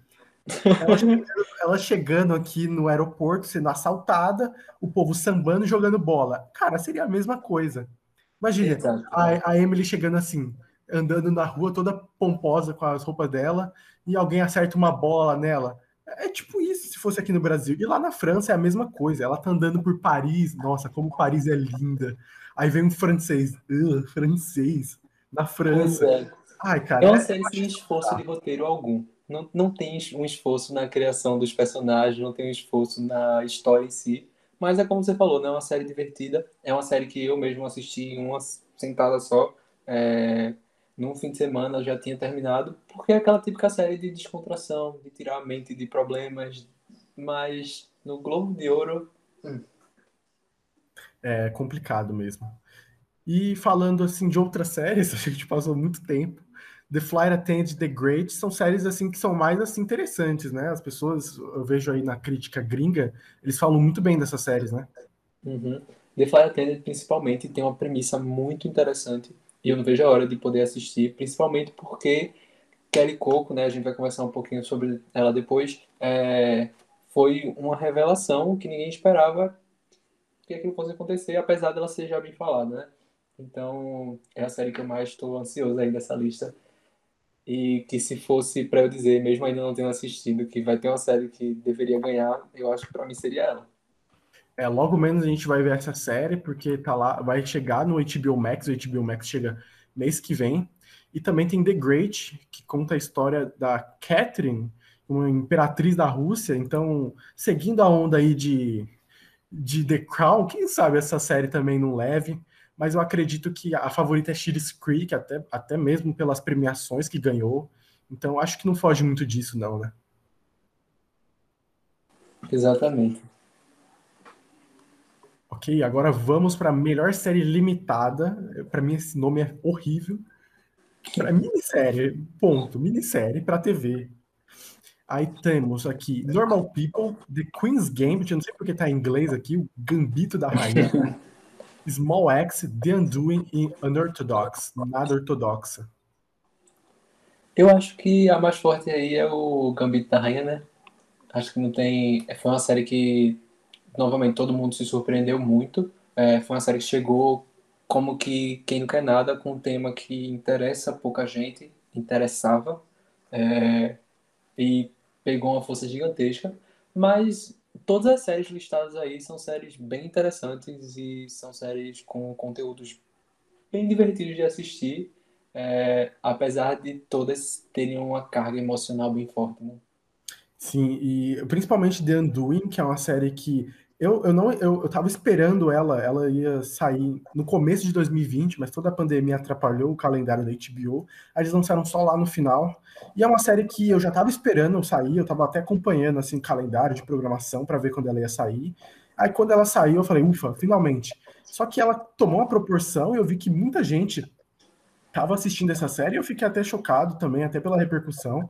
Ela chegando, ela chegando aqui no aeroporto, sendo assaltada, o povo sambando e jogando bola. Cara, seria a mesma coisa. Imagina, a, a Emily chegando assim, andando na rua toda pomposa com as roupas dela, e alguém acerta uma bola nela. É tipo isso se fosse aqui no Brasil. E lá na França é a mesma coisa. Ela tá andando por Paris. Nossa, como Paris é linda. Aí vem um francês. Uh, francês. Na França. É. Ai, cara. É uma série sem esforço de roteiro algum. Não, não tem um esforço na criação dos personagens, não tem um esforço na história em si. Mas é como você falou, não é uma série divertida. É uma série que eu mesmo assisti em uma sentada só. É, num fim de semana já tinha terminado, porque é aquela típica série de descontração, de tirar a mente de problemas, mas no Globo de Ouro. Hum. É complicado mesmo. E falando assim de outras séries, a gente passou muito tempo. The Flight Attendant The Great são séries assim que são mais assim interessantes, né? As pessoas, eu vejo aí na crítica gringa, eles falam muito bem dessas séries, né? Uhum. The Flight Attendant principalmente tem uma premissa muito interessante e eu não vejo a hora de poder assistir, principalmente porque Kelly Coco, né, a gente vai conversar um pouquinho sobre ela depois, é, foi uma revelação que ninguém esperava que aquilo fosse acontecer, apesar dela ser já bem falada, né? Então, é a série que eu mais estou ansioso aí dessa lista. E que se fosse para eu dizer, mesmo ainda não tendo assistido, que vai ter uma série que deveria ganhar, eu acho que para mim seria ela. É, logo menos a gente vai ver essa série, porque tá lá, vai chegar no HBO Max, o HBO Max chega mês que vem. E também tem The Great, que conta a história da Catherine, uma imperatriz da Rússia. Então, seguindo a onda aí de, de The Crown, quem sabe essa série também não leve. Mas eu acredito que a favorita é Schitt's Creek, até, até mesmo pelas premiações que ganhou. Então acho que não foge muito disso, não, né? Exatamente. Ok, agora vamos para a melhor série limitada. Para mim esse nome é horrível. Para minissérie, ponto, minissérie para TV. Aí temos aqui Normal People, The Queen's Gambit, eu não sei porque tá em inglês aqui, o Gambito da Rainha. Small X, The Undoing e Unorthodox, nada ortodoxa. Eu acho que a mais forte aí é o Gambito da Rainha, né? Acho que não tem. Foi uma série que, novamente, todo mundo se surpreendeu muito. É, foi uma série que chegou como que quem não quer nada com um tema que interessa pouca gente, interessava. É, e pegou uma força gigantesca, mas todas as séries listadas aí são séries bem interessantes e são séries com conteúdos bem divertidos de assistir, é, apesar de todas terem uma carga emocional bem forte. Né? Sim, e principalmente The Undoing, que é uma série que eu, eu não eu, eu tava esperando ela, ela ia sair no começo de 2020, mas toda a pandemia atrapalhou o calendário da HBO. Aí eles lançaram só lá no final. E é uma série que eu já tava esperando sair, eu tava até acompanhando assim o calendário de programação para ver quando ela ia sair. Aí quando ela saiu, eu falei, ufa, finalmente. Só que ela tomou uma proporção e eu vi que muita gente tava assistindo essa série eu fiquei até chocado também, até pela repercussão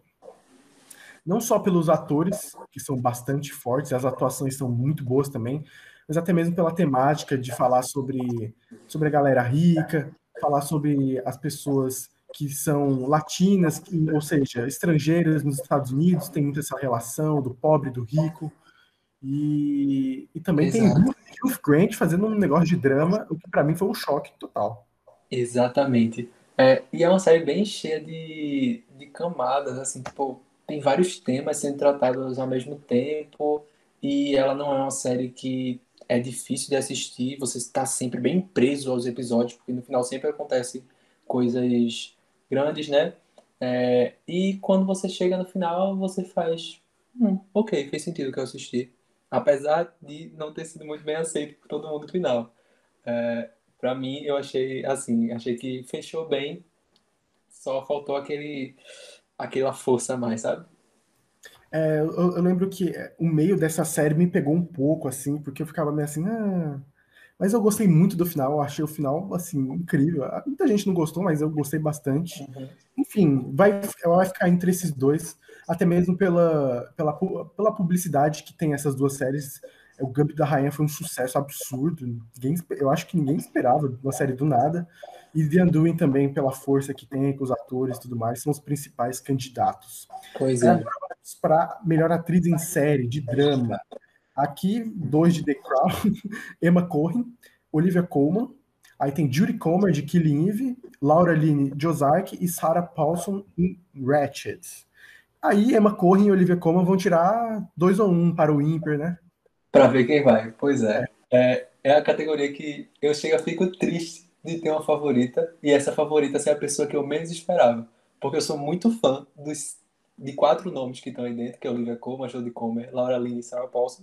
não só pelos atores, que são bastante fortes, as atuações são muito boas também, mas até mesmo pela temática de falar sobre, sobre a galera rica, falar sobre as pessoas que são latinas, ou seja, estrangeiras nos Estados Unidos, tem muito essa relação do pobre e do rico. E, e também Exato. tem Hugh Grant fazendo um negócio de drama, o que para mim foi um choque total. Exatamente. É, e é uma série bem cheia de, de camadas, assim, tipo, tem vários temas sendo tratados ao mesmo tempo e ela não é uma série que é difícil de assistir, você está sempre bem preso aos episódios, porque no final sempre acontece coisas grandes, né? É, e quando você chega no final, você faz, hum, ok, fez sentido que eu assisti, apesar de não ter sido muito bem aceito por todo mundo no final. É, para mim, eu achei assim, achei que fechou bem, só faltou aquele aquela força a mais, sabe? É, eu, eu, lembro que o meio dessa série me pegou um pouco, assim, porque eu ficava meio assim, ah... mas eu gostei muito do final, eu achei o final, assim, incrível. Ah, muita gente não gostou, mas eu gostei bastante. Uhum. Enfim, vai, ela vai ficar entre esses dois, até mesmo pela, pela, pela publicidade que tem essas duas séries. O Gambit da Rainha foi um sucesso absurdo. Ninguém, eu acho que ninguém esperava uma série do nada. E The Undoing também, pela força que tem com os atores e tudo mais, são os principais candidatos. Pois é. Para melhor atriz em série, de drama. Aqui, dois de The Crown, Emma Corrin, Olivia Colman. Aí tem Judy Comer, de Killing Eve, Laura Linney, de Ozark e Sarah Paulson em Ratchet. Aí Emma Corrin e Olivia Colman vão tirar dois ou um para o Imper, né? Para ver quem vai. Pois é. é. É a categoria que eu chego a fico triste de ter uma favorita e essa favorita ser a pessoa que eu menos esperava. Porque eu sou muito fã dos, de quatro nomes que estão aí dentro, que é Olivia Colman, Jodie Comer, Laura Linney e Sarah Paulson.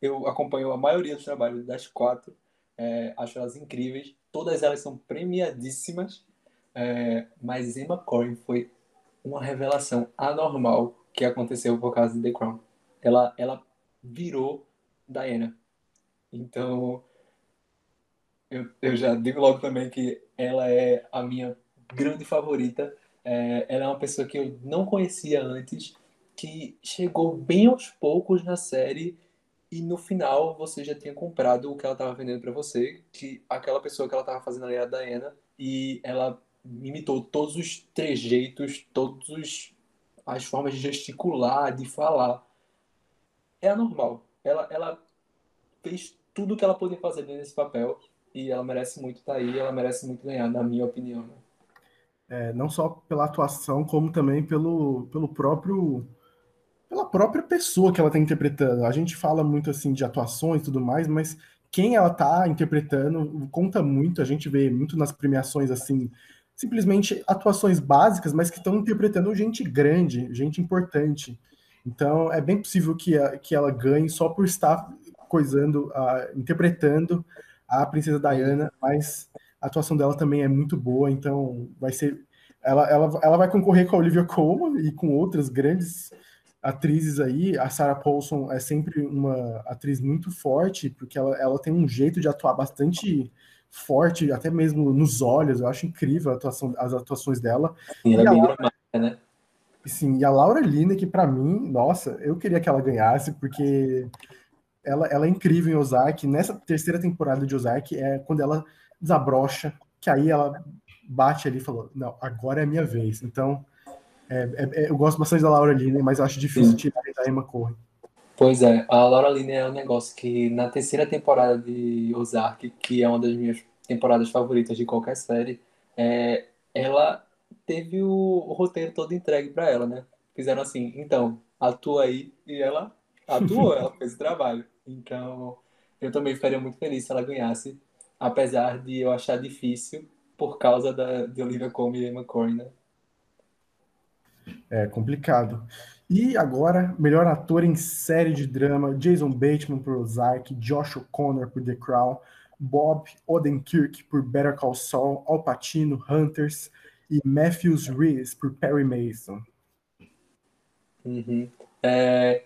Eu acompanho a maioria dos trabalhos das quatro, é, acho elas incríveis. Todas elas são premiadíssimas, é, mas Emma Corrin foi uma revelação anormal que aconteceu por causa de The Crown. Ela, ela virou Diana. Então, eu, eu já digo logo também que ela é a minha grande favorita. É, ela é uma pessoa que eu não conhecia antes, que chegou bem aos poucos na série e no final você já tinha comprado o que ela estava vendendo para você, que aquela pessoa que ela estava fazendo ali era a Diana, e ela imitou todos os trejeitos, todas as formas de gesticular, de falar. É anormal. Ela, ela fez tudo que ela podia fazer nesse papel e ela merece muito estar tá aí, ela merece muito ganhar, na minha opinião. Né? É, não só pela atuação, como também pelo, pelo próprio pela própria pessoa que ela está interpretando. A gente fala muito assim de atuações e tudo mais, mas quem ela está interpretando conta muito. A gente vê muito nas premiações assim, simplesmente atuações básicas, mas que estão interpretando gente grande, gente importante. Então é bem possível que, a, que ela ganhe só por estar coisando, uh, interpretando a princesa Diana, mas A atuação dela também é muito boa, então vai ser. Ela, ela, ela vai concorrer com a Olivia Colman e com outras grandes atrizes aí. A Sarah Paulson é sempre uma atriz muito forte, porque ela, ela tem um jeito de atuar bastante forte, até mesmo nos olhos. Eu acho incrível atuação, as atuações dela. Sim, ela é bem dramática, né? Sim, e a Laura Lineker, para mim, nossa, eu queria que ela ganhasse, porque ela, ela é incrível em Ozark. Nessa terceira temporada de Ozark é quando ela desabrocha, que aí ela bate ali e falou: Não, agora é a minha vez. Então, é, é, é eu gosto bastante da Laura Lineker, mas eu acho difícil Sim. tirar da Emma Corrin. Pois é, a Laura Lineker é um negócio que na terceira temporada de Ozark, que é uma das minhas temporadas favoritas de qualquer série, é, ela teve o, o roteiro todo entregue para ela, né? Fizeram assim, então, atua aí, e ela atuou, ela fez o trabalho. Então, eu também ficaria muito feliz se ela ganhasse, apesar de eu achar difícil por causa da, de Olivia Colman e Emma Corrin, né? É complicado. E agora, melhor ator em série de drama: Jason Bateman por Ozark, Josh O'Connor por The Crown, Bob Odenkirk por Better Call Saul, Al Pacino, Hunters e Matthews Rhys por Perry Mason. Uhum. É,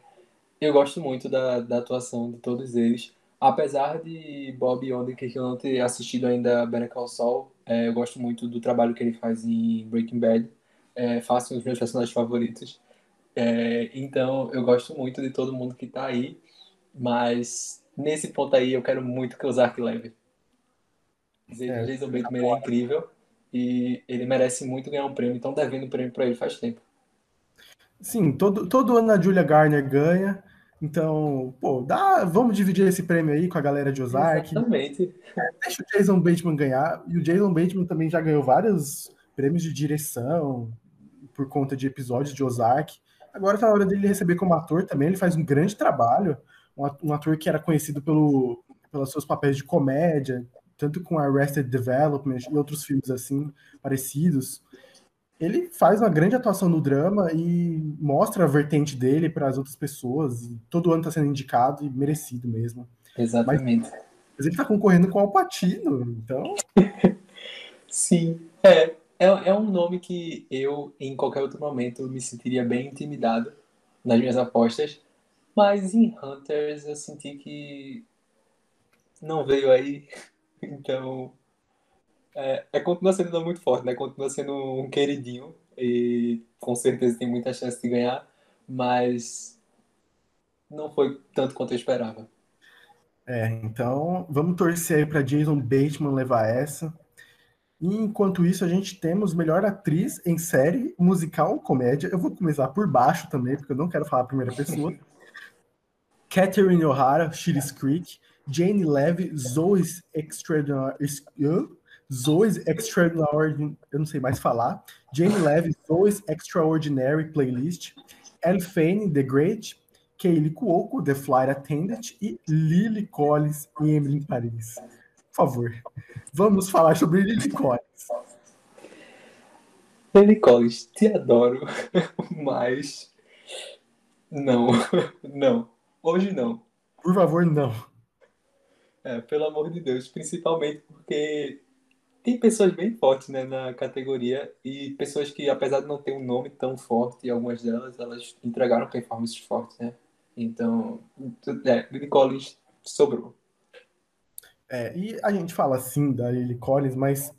eu gosto muito da, da atuação de todos eles. Apesar de Bob Odenkirk eu não ter assistido ainda Better Call Saul, é, eu gosto muito do trabalho que ele faz em Breaking Bad. É, faço os meus personagens favoritos. É, então, eu gosto muito de todo mundo que tá aí, mas nesse ponto aí eu quero muito que o Zark leve. É, Jason Bateman é incrível e ele merece muito ganhar um prêmio, então devendo um prêmio para ele faz tempo. Sim, todo, todo ano a Julia Garner ganha, então, pô, dá, vamos dividir esse prêmio aí com a galera de Ozark. Exatamente. Deixa o Jason Bateman ganhar, e o Jason Bateman também já ganhou vários prêmios de direção por conta de episódios de Ozark. Agora tá na hora dele receber como ator também. Ele faz um grande trabalho. Um ator que era conhecido pelo, pelos seus papéis de comédia, tanto com Arrested Development e outros filmes assim parecidos. Ele faz uma grande atuação no drama e mostra a vertente dele para as outras pessoas. todo ano está sendo indicado e merecido mesmo. Exatamente. Mas, mas ele está concorrendo com o Alpatino, então. Sim, é. É, é um nome que eu, em qualquer outro momento, me sentiria bem intimidado nas minhas apostas. Mas em Hunters eu senti que não veio aí. Então. É, é continua sendo muito forte, né? Continua sendo um queridinho. E com certeza tem muita chance de ganhar. Mas não foi tanto quanto eu esperava. É, então vamos torcer aí para Jason Bateman levar essa. E enquanto isso, a gente temos melhor atriz em série, musical, comédia. Eu vou começar por baixo também, porque eu não quero falar a primeira pessoa. Catherine O'Hara, Schitt's Creek, Jane Levy, Zoe's Extraordinary, Zoe's Extraordinary, eu não sei mais falar, Jane Levy, Zoe's Extraordinary Playlist, Elle Fanning, The Great, Kaylee Cuoco, The Flight Attendant e Lily Collins em Emily em Paris. Por favor, vamos falar sobre Lily Collins. Lily Collins, te adoro, mas não, não, hoje não. Por favor, não. É, pelo amor de Deus, principalmente porque tem pessoas bem fortes né, na categoria e pessoas que, apesar de não ter um nome tão forte, algumas delas, elas entregaram performances fortes, né? Então, é, Lily Collins sobrou. É, e a gente fala assim da Lily Collins, mas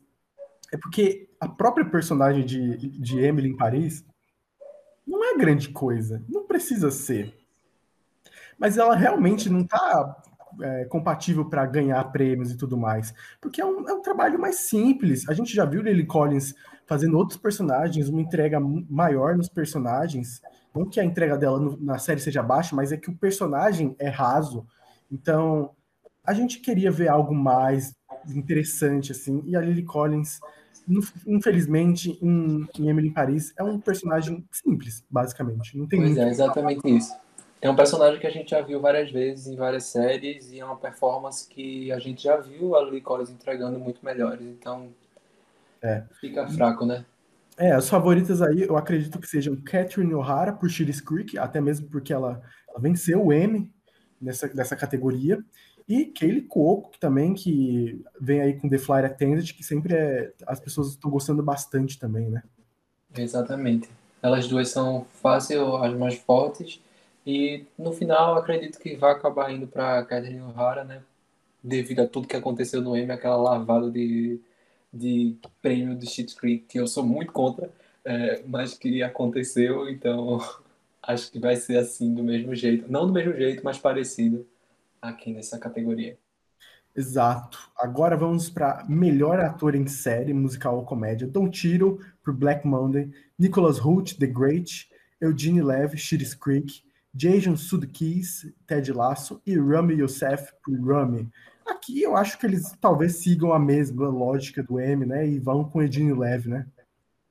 é porque a própria personagem de, de Emily em Paris não é grande coisa, não precisa ser. Mas ela realmente não está é, compatível para ganhar prêmios e tudo mais, porque é um, é um, trabalho mais simples. A gente já viu Lily Collins fazendo outros personagens, uma entrega maior nos personagens. Não que a entrega dela no, na série seja baixa, mas é que o personagem é raso. Então, a gente queria ver algo mais interessante, assim, e a Lily Collins, infelizmente, em, em Emily em Paris, é um personagem simples, basicamente. Não tem pois é, exatamente isso. É um personagem que a gente já viu várias vezes em várias séries e é uma performance que a gente já viu a Lily Collins entregando muito melhores, então é. fica fraco, né? É, as favoritas aí, eu acredito que sejam Catherine O'Hara por Schitt's Creek, até mesmo porque ela, ela venceu o Emmy nessa, nessa categoria, E Kaylee Cuoco, que também que vem aí com The Flight Attendant, que sempre é, as pessoas estão gostando bastante também, né? Exatamente. Elas duas são fácil as mais fortes e no final acredito que vai acabar indo para Catherine O'Hara, né? Devido a tudo que aconteceu no M, aquela lavada de, de prêmio de Shit Creek, que eu sou muito contra, é, mas que aconteceu, então acho que vai ser assim do mesmo jeito. Não do mesmo jeito, mas parecido aqui nessa categoria. Exato. Agora vamos para melhor ator em série, musical ou comédia. Don Tiro por Black Monday, Nicholas Hoult, The Great, Eugene Levy, Schitt's Creek, Jason Sudeikis, Ted Lasso e Rami Youssef por Rami. Aqui eu acho que eles talvez sigam a mesma lógica do M, né? E vão com Eugene Levy, né?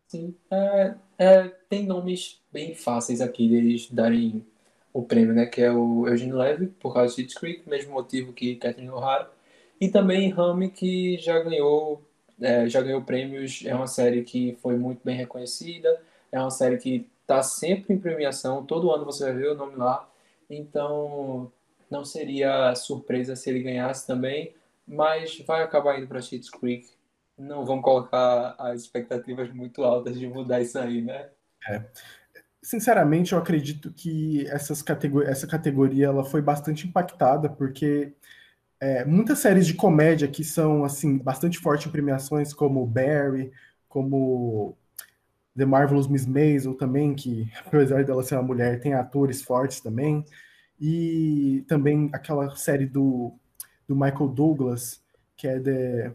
Sim. É, é, tem nomes bem fáceis aqui deles darem o prêmio, né? Que é o Eugene Levy, por causa de Schitt's Creek, mesmo motivo que Catherine O'Hara. E também Rami, que já ganhou, é, já ganhou prêmios. É uma série que foi muito bem reconhecida. É uma série que está sempre em premiação. Todo ano você vai ver o nome lá. Então, não seria surpresa se ele ganhasse também. Mas vai acabar indo para Schitt's Creek. Não vamos colocar as expectativas muito altas de mudar isso aí, né? É sinceramente, eu acredito que essas categor essa categoria ela foi bastante impactada, porque é, muitas séries de comédia que são assim bastante fortes em premiações, como Barry, como The Marvelous Miss Maisel também, que apesar dela ser uma mulher, tem atores fortes também, e também aquela série do, do Michael Douglas, que é The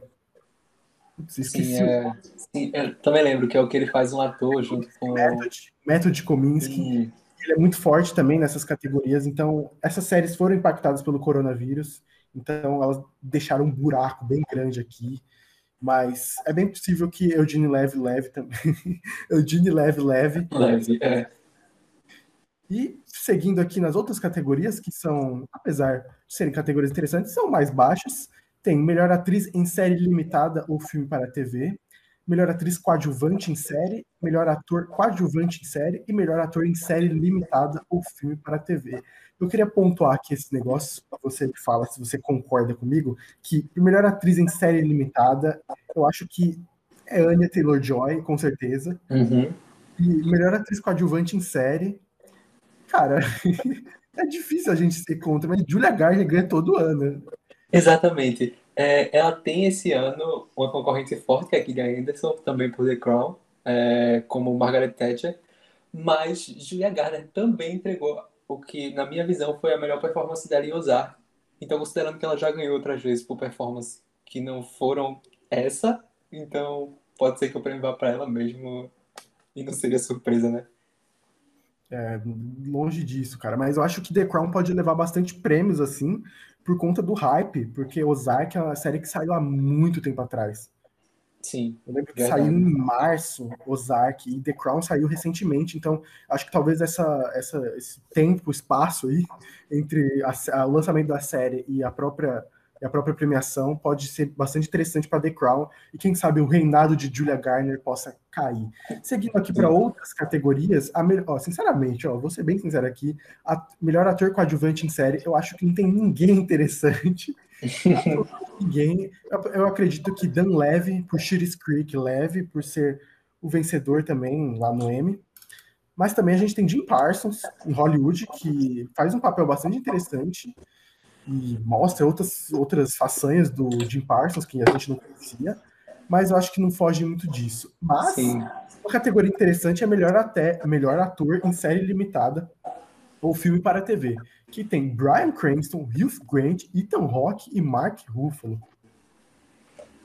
Esqueci. Sim, é, sim, eu também lembro que é o que ele faz um ator junto com. Method, Method Kominsky. Ele é muito forte também nessas categorias. Então, essas séries foram impactadas pelo coronavírus. Então, elas deixaram um buraco bem grande aqui. Mas é bem possível que Eugene Leve leve também. Eugene Leve leve. Leve, é. E seguindo aqui nas outras categorias, que são, apesar de serem categorias interessantes, são mais baixas. Tem melhor atriz em série limitada ou filme para TV, melhor atriz coadjuvante em série, melhor ator coadjuvante em série e melhor ator em série limitada ou filme para TV. Eu queria pontuar aqui esse negócio, você me fala se você concorda comigo, que melhor atriz em série limitada, eu acho que é Anya Taylor-Joy, com certeza. Uhum. E melhor atriz coadjuvante em série, cara, é difícil a gente ser contra, mas Julia Garner ganha todo ano. Exatamente. É, ela tem esse ano uma concorrente forte, que é a Gillian Anderson, também por The Crown, é, como Margaret Thatcher, mas Julia Garner também entregou o que, na minha visão, foi a melhor performance dela em Ozark. Então, considerando que ela já ganhou outras vezes por performance que não foram essa, então pode ser que o prêmio vá para ela mesmo e não seria surpresa, né? É, longe disso, cara. Mas eu acho que The Crown pode levar bastante prêmios, assim, por conta do hype, porque Ozark é uma série que saiu há muito tempo atrás. Sim. Eu lembro que verdade. saiu em março, Ozark, e The Crown saiu recentemente, então acho que talvez essa, essa, esse tempo, espaço aí, entre a, a, o lançamento da série e a própria e a própria premiação pode ser bastante interessante para The Crown e quem sabe o reinado de Julia Garner possa cair. Seguindo aqui para outras categorias, me... ó, sinceramente, ó, vou ser bem sincero aqui, a melhor ator coadjuvante em série, eu acho que não tem ninguém interessante. ninguém. Eu, acredito que Dan Levy, por Schitt's Creek, Levy, por ser o vencedor também lá no Emmy. Mas também a gente tem Jim Parsons, em Hollywood, que faz um papel bastante interessante e mostra outras, outras façanhas do Jim Parsons que a gente não conhecia, mas eu acho que não foge muito disso. Mas Sim. uma categoria interessante é melhor, até, melhor ator em série limitada ou filme para TV, que tem Brian Cranston, Hugh Grant, Ethan Hawke e Mark Ruffalo.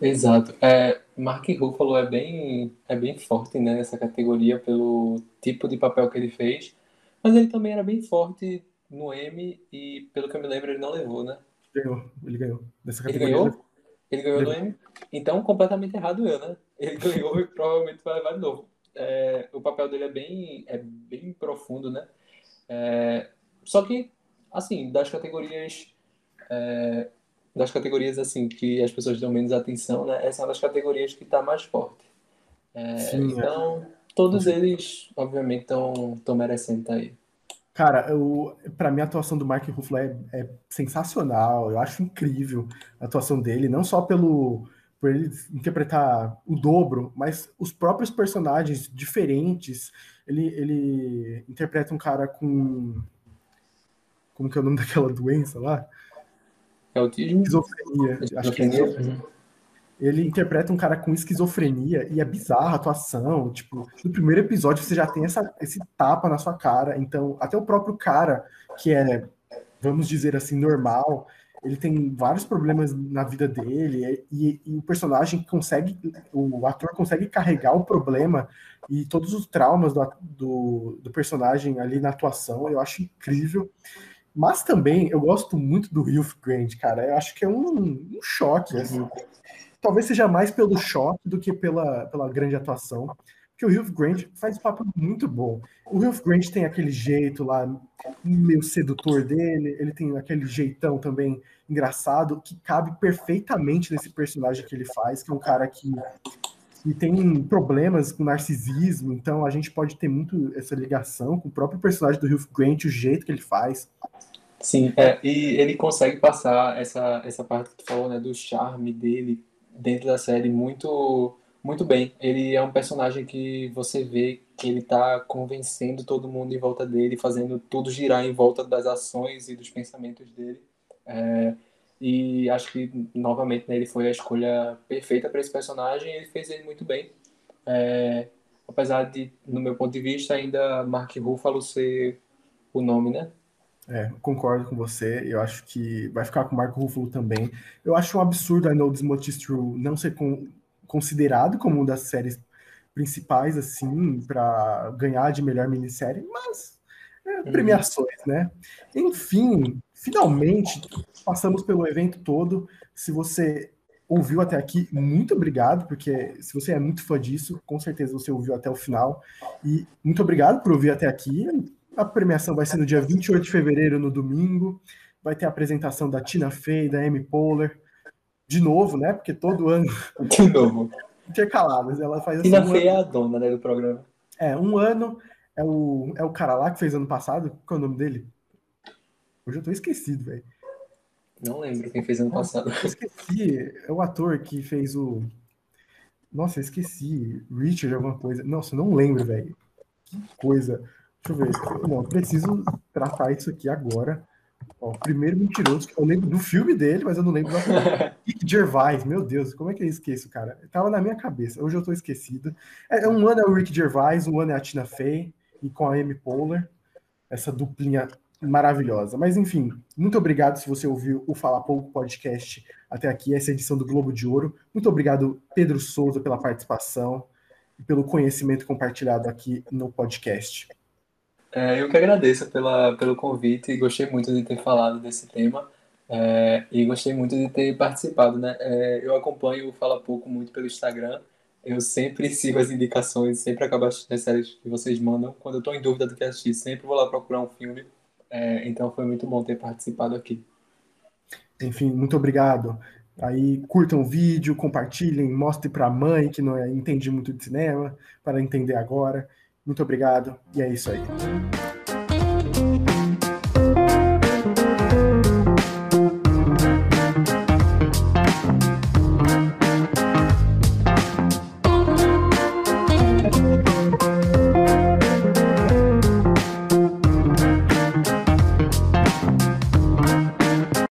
Exato. É, Mark Ruffalo é bem, é bem forte né, nessa categoria pelo tipo de papel que ele fez, mas ele também era bem forte no M e, pelo que eu me lembro, ele não levou, né? Ganhou, ele ganhou. Dessa categoria, ele ganhou? Ele ganhou no M? Então, completamente errado eu, né? Ele ganhou e provavelmente vai levar de novo. É, o papel dele é bem, é bem profundo, né? É, só que, assim, das categorias... É, das categorias, assim, que as pessoas dão menos atenção, né? Essa é uma das categorias que está mais forte. É, Sim, é. então, todos eles, obviamente, estão merecendo estar tá aí. Cara, para mim a atuação do Mark Ruffalo é, é, sensacional. Eu acho incrível a atuação dele, não só pelo por ele interpretar o dobro, mas os próprios personagens diferentes. Ele, ele interpreta um cara com como que é o nome daquela doença lá? É autismo? Esquizofrenia. Acho que é ele interpreta um cara com esquizofrenia e é bizarra a atuação. Tipo, no primeiro episódio você já tem essa, esse tapa na sua cara. Então, até o próprio cara, que é, vamos dizer assim, normal, ele tem vários problemas na vida dele e, e, o personagem consegue, o ator consegue carregar o problema e todos os traumas do, do, do personagem ali na atuação. Eu acho incrível. Mas também eu gosto muito do Hugh Grant, cara. Eu acho que é um, um choque. Assim talvez seja mais pelo choque do que pela, pela grande atuação. Porque o Hugh Grant faz um papel muito bom. O Hugh Grant tem aquele jeito lá, meio sedutor dele, ele tem aquele jeitão também engraçado, que cabe perfeitamente nesse personagem que ele faz, que é um cara que, que tem problemas com narcisismo, então a gente pode ter muito essa ligação com o próprio personagem do Hugh Grant, o jeito que ele faz. Sim, é, e ele consegue passar essa, essa parte que tu falou, né, do charme dele dentro da série muito muito bem. Ele é um personagem que você vê que ele está convencendo todo mundo em volta dele, fazendo tudo girar em volta das ações e dos pensamentos dele. É, e acho que, novamente, né, ele foi a escolha perfeita para esse personagem e ele fez ele muito bem. É, apesar de, no meu ponto de vista, ainda Mark Ruffalo ser o nome, né? É, concordo com você. Eu acho que vai ficar com o Marco Ruffalo também. Eu acho um absurdo I Know This Much Is True não ser com, considerado como uma das séries principais, assim, para ganhar de melhor minissérie, mas é, uhum. premiações, né? Enfim, finalmente passamos pelo evento todo. Se você ouviu até aqui, muito obrigado, porque se você é muito fã disso, com certeza você ouviu até o final. E muito obrigado por ouvir até aqui. A premiação vai ser no dia 28 de fevereiro, no domingo. Vai ter a apresentação da Tina Fey, da Amy Poehler. De novo, né? Porque todo ano. De novo. Intercaladas. Ela faz assim, Tina um Fey ano... é a dona né, do programa. É, um ano é o, é o cara lá que fez ano passado. Qual é o nome dele? Hoje eu tô esquecido, velho. Não lembro quem fez ano passado. Eu esqueci. É o ator que fez o. Nossa, eu esqueci. Richard, alguma coisa. Nossa, não lembro, velho. Que coisa. Deixa eu ver. Não, preciso tratar isso aqui agora. Ó, o primeiro mentiroso, eu lembro do filme dele, mas eu não lembro do Rick Gervais, meu Deus, como é que eu esqueço, cara? Tava na minha cabeça, hoje eu tô esquecido. É, um ano é o Rick Gervais, um ano é a Tina Fey, e com a Amy Poehler, essa duplinha maravilhosa. Mas enfim, muito obrigado se você ouviu o Fala Pouco podcast até aqui, essa edição do Globo de Ouro. Muito obrigado, Pedro Souza, pela participação e pelo conhecimento compartilhado aqui no podcast. É, eu que agradeço pela, pelo convite e gostei muito de ter falado desse tema é, e gostei muito de ter participado. Né? É, eu acompanho o Fala Pouco muito pelo Instagram. Eu sempre sigo as indicações, sempre acabo assistindo as séries que vocês mandam. Quando eu estou em dúvida do que assistir, sempre vou lá procurar um filme. É, então foi muito bom ter participado aqui. Enfim, muito obrigado. Aí curtam o vídeo, compartilhem, mostrem para a mãe que não entende muito de cinema, para entender agora. Muito obrigado e é isso aí.